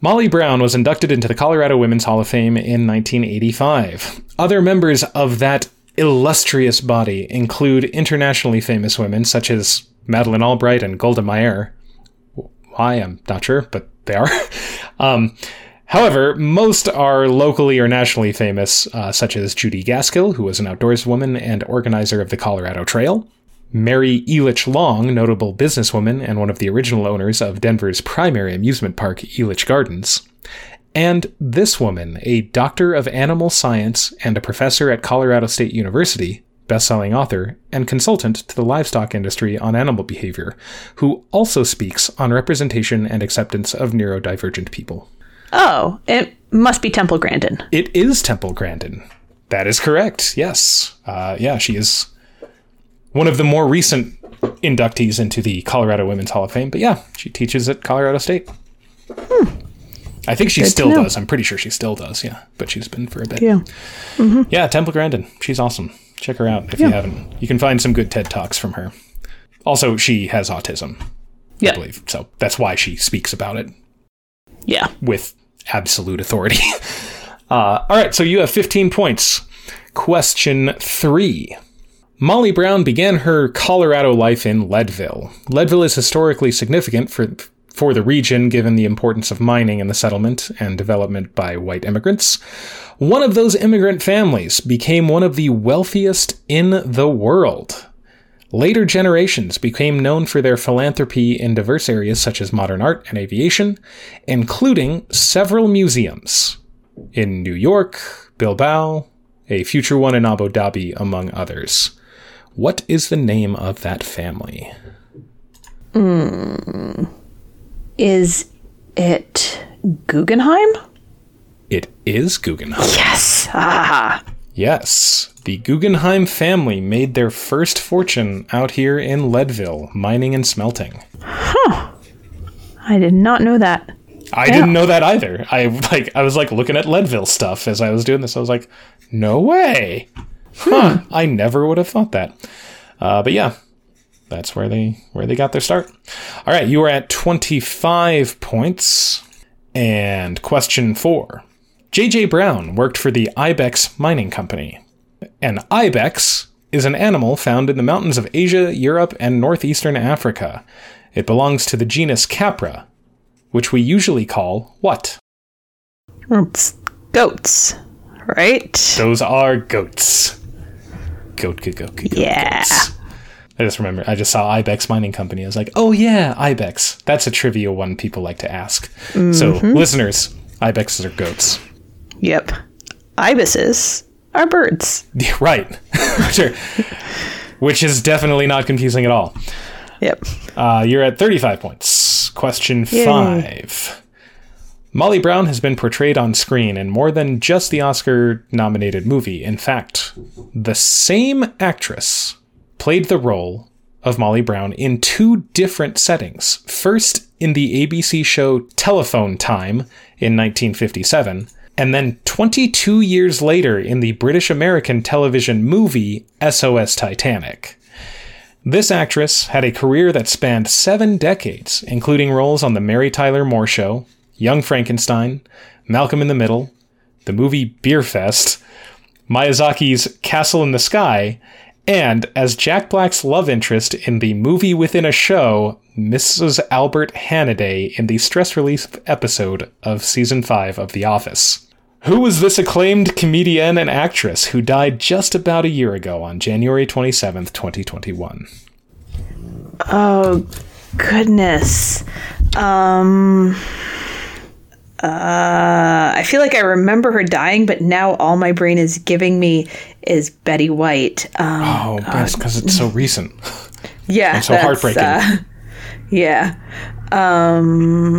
Molly Brown was inducted into the Colorado Women's Hall of Fame in 1985. Other members of that illustrious body include internationally famous women such as Madeleine Albright and Golda Meir. Why, I'm not sure, but they are. um, however, most are locally or nationally famous, uh, such as Gudy Gaskill, who was an outdoors woman and organizer of the Colorado Trail. Mary Elitch Long, notable businesswoman and one of the original owners of Denver's primary amusement park, Elitch Gardens. And this woman, a doctor of animal science and a professor at Colorado State University, best-selling author and consultant to the livestock industry on animal behavior, who also speaks on representation and acceptance of neurodivergent people. Oh, it must be Temple Grandin. It is Temple Grandin. That is correct. Yes. Uh, yeah, she is one of the more recent inductees into the Colorado Women's Hall of Fame. But yeah, she teaches at Colorado State. I think she Good still does. I'm pretty sure she still does. Yeah, but she's been for a bit. Yeah. Yeah, Temple Grandin. She's awesome. Check her out if you haven't. You can find some good TED Talks from her. Also, she has autism, I Yeah. believe. So that's why she speaks about it Yeah. with absolute authority. uh, all right, so you have 15 points. Question three. Molly Brown began her Colorado life in Leadville. Leadville is historically significant for for the region given the importance of mining in the settlement and development by white immigrants. One of those immigrant families became one of the wealthiest in the world. Later generations became known for their philanthropy in diverse areas such as modern art and aviation, including several museums in New York, Bilbao, a future one in Abu Dhabi, among others. What is the name of that family? Hmm. Is it Guggenheim? It is Guggenheim. Yes. Ah. Yes, the Guggenheim family made their first fortune out here in Leadville, mining and smelting. Huh. I did not know that. I didn't know that either. I like I was like looking at Leadville stuff as I was doing this. I was like, no way. Huh. I never would have thought that. Uh, but yeah, that's where they where they got their start. All right, you are at 25 points. And question 4. JJ Brown worked for the Ibex Mining Company. An ibex is an animal found in the mountains of Asia, Europe, and northeastern Africa. It belongs to the genus Capra, which we usually call what? It's goats, right? Those are goats. Goat, goat, goat, goat, Yeah. goats. I just remember, I just saw Ibex Mining Company. I was like, oh yeah, Ibex. That's a trivia one people like to ask. So, listeners, Ibexes are goats. Yep. Ibises are birds. Yeah, right. sure. Which is definitely not confusing at all. Yep. Uh, you're at 35 points. Question Yay. five. Molly Brown has been portrayed on screen in more than just the Oscar nominated movie. In fact, the same actress played the role of Molly Brown in two different settings. First, in the ABC show Telephone Time in 1957, and then 22 years later in the British American television movie SOS Titanic. This actress had a career that spanned seven decades, including roles on The Mary Tyler Moore Show, Young Frankenstein, Malcolm in the Middle, the movie Beerfest, Miyazaki's Castle in the Sky, and as Jack Black's love interest in the movie within a show, Mrs. Albert Hannaday in the stress relief episode of season 5 of The Office. Who was this acclaimed comedian and actress who died just about a year ago on January 27th, 2021? Oh goodness. Um uh I feel like I remember her dying, but now all my brain is giving me is Betty White. Um Oh, that's because it's so recent. yeah. so that's, heartbreaking. uh, yeah. Um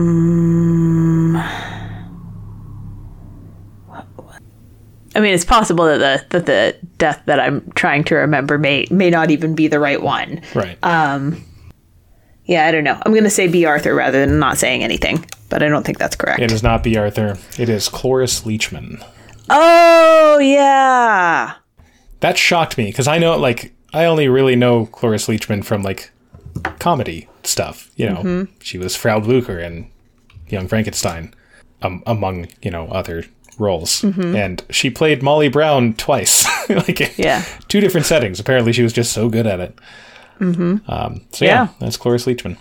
I mean, it's possible that the that the death that I'm trying to remember may may not even be the right one. Right. Yeah, I don't know. I'm going to say B. Arthur rather than not saying anything, but I don't think that's correct. it is not B. Arthur. It is Cloris Leachman. Oh, yeah. That shocked me because I know, like, I only really know Cloris Leachman from, like, comedy stuff. You know, Mm-hmm. she was Frau Blucher in Young Frankenstein, um, among, you know, other roles. And she played Molly Brown twice. like, in Mm-hmm. Yeah. two different settings. Apparently, she was just so good at it. Mm-hmm. Um, so, yeah, Yeah. that's Cloris Leachman.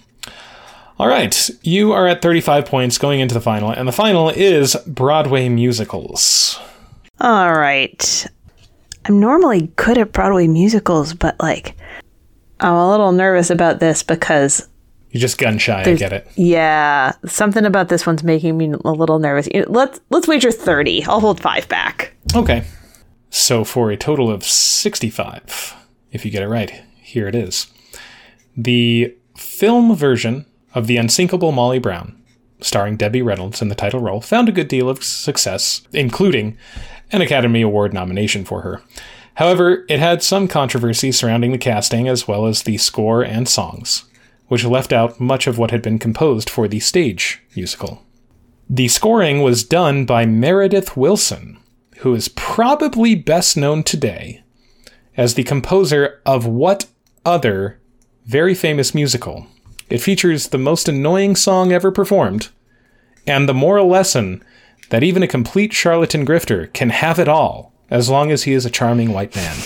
All right, you are at 35 points going into the final, and the final is Broadway musicals. All right. I'm normally good at Broadway musicals, but like, I'm a little nervous about this because, You're just gun shy, I get it. yeah, something about this one's making me a little nervous. Let's let's wager thirty. I'll hold five back. Okay. So for a total of 65, if you get it right, here it is. The film version of The Unsinkable Molly Brown, starring Debbie Reynolds in the title role, found a good deal of success, including an Academy Award nomination for her. However, it had some controversy surrounding the casting as well as the score and songs, which left out much of what had been composed for the stage musical. The scoring was done by Meredith Willson, who is probably best known today as the composer of what other very famous musical? It features the most annoying song ever performed, and the moral lesson that even a complete charlatan grifter can have it all as long as he is a charming white man.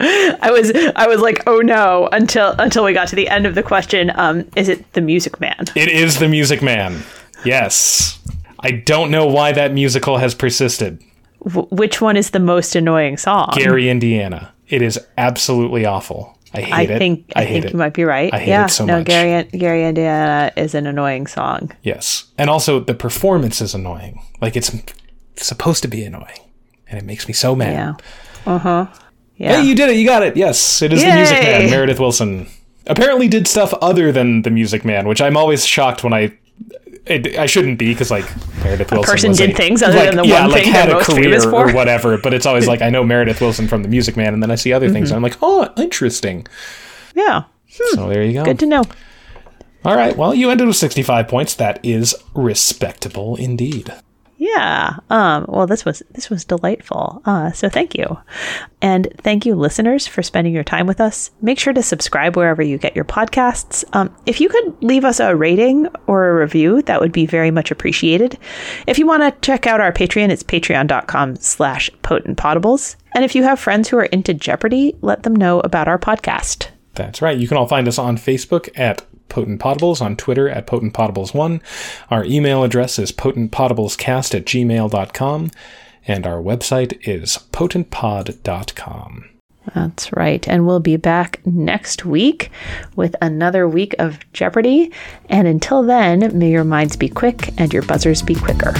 I was I was like, oh no, until until we got to the end of the question. Um, is it the Music Man? It is the Music Man. Yes. I don't know why that musical has persisted. W- which one is the most annoying song? Gary, Indiana. It is absolutely awful. I hate I it. think I, hate think it. you might be right. I hate yeah, it so no, much. Gary Gary Indiana is an annoying song. Yes. And also the performance is annoying. Like it's supposed to be annoying. And it makes me so mad. Yeah. Uh huh. Yeah. Hey, you did it. You got it. Yes, it is the Music Man, Meredith Willson. Apparently did stuff other than the Music Man, which I'm always shocked when I it, I shouldn't be because like Meredith Willson person was did a- things other like, than the yeah, one like thing had a career famous for. or whatever. But it's always like I know Meredith Willson from the Music Man, and then I see other things, Mm-hmm. and I'm like, oh, interesting. yeah. So there you go. Good to know. All right. Well, you ended with 65 points. That is respectable indeed. Yeah. Um, well, this was this was delightful. Uh, so thank you, and thank you, listeners, for spending your time with us. Make sure to subscribe wherever you get your podcasts. Um, if you could leave us a rating or a review, that would be very much appreciated. If you want to check out our Patreon, it's patreon.com/slash potentpotables. And if you have friends who are into Jeopardy, let them know about our podcast. That's right. You can all find us on Facebook at Potent Potables, on Twitter at Potent Potables1. Our email address is potentpotablescast at gmail.com, and our website is potentpod.com. That's right. And we'll be back next week with another week of Jeopardy! And until then, may your minds be quick and your buzzers be quicker.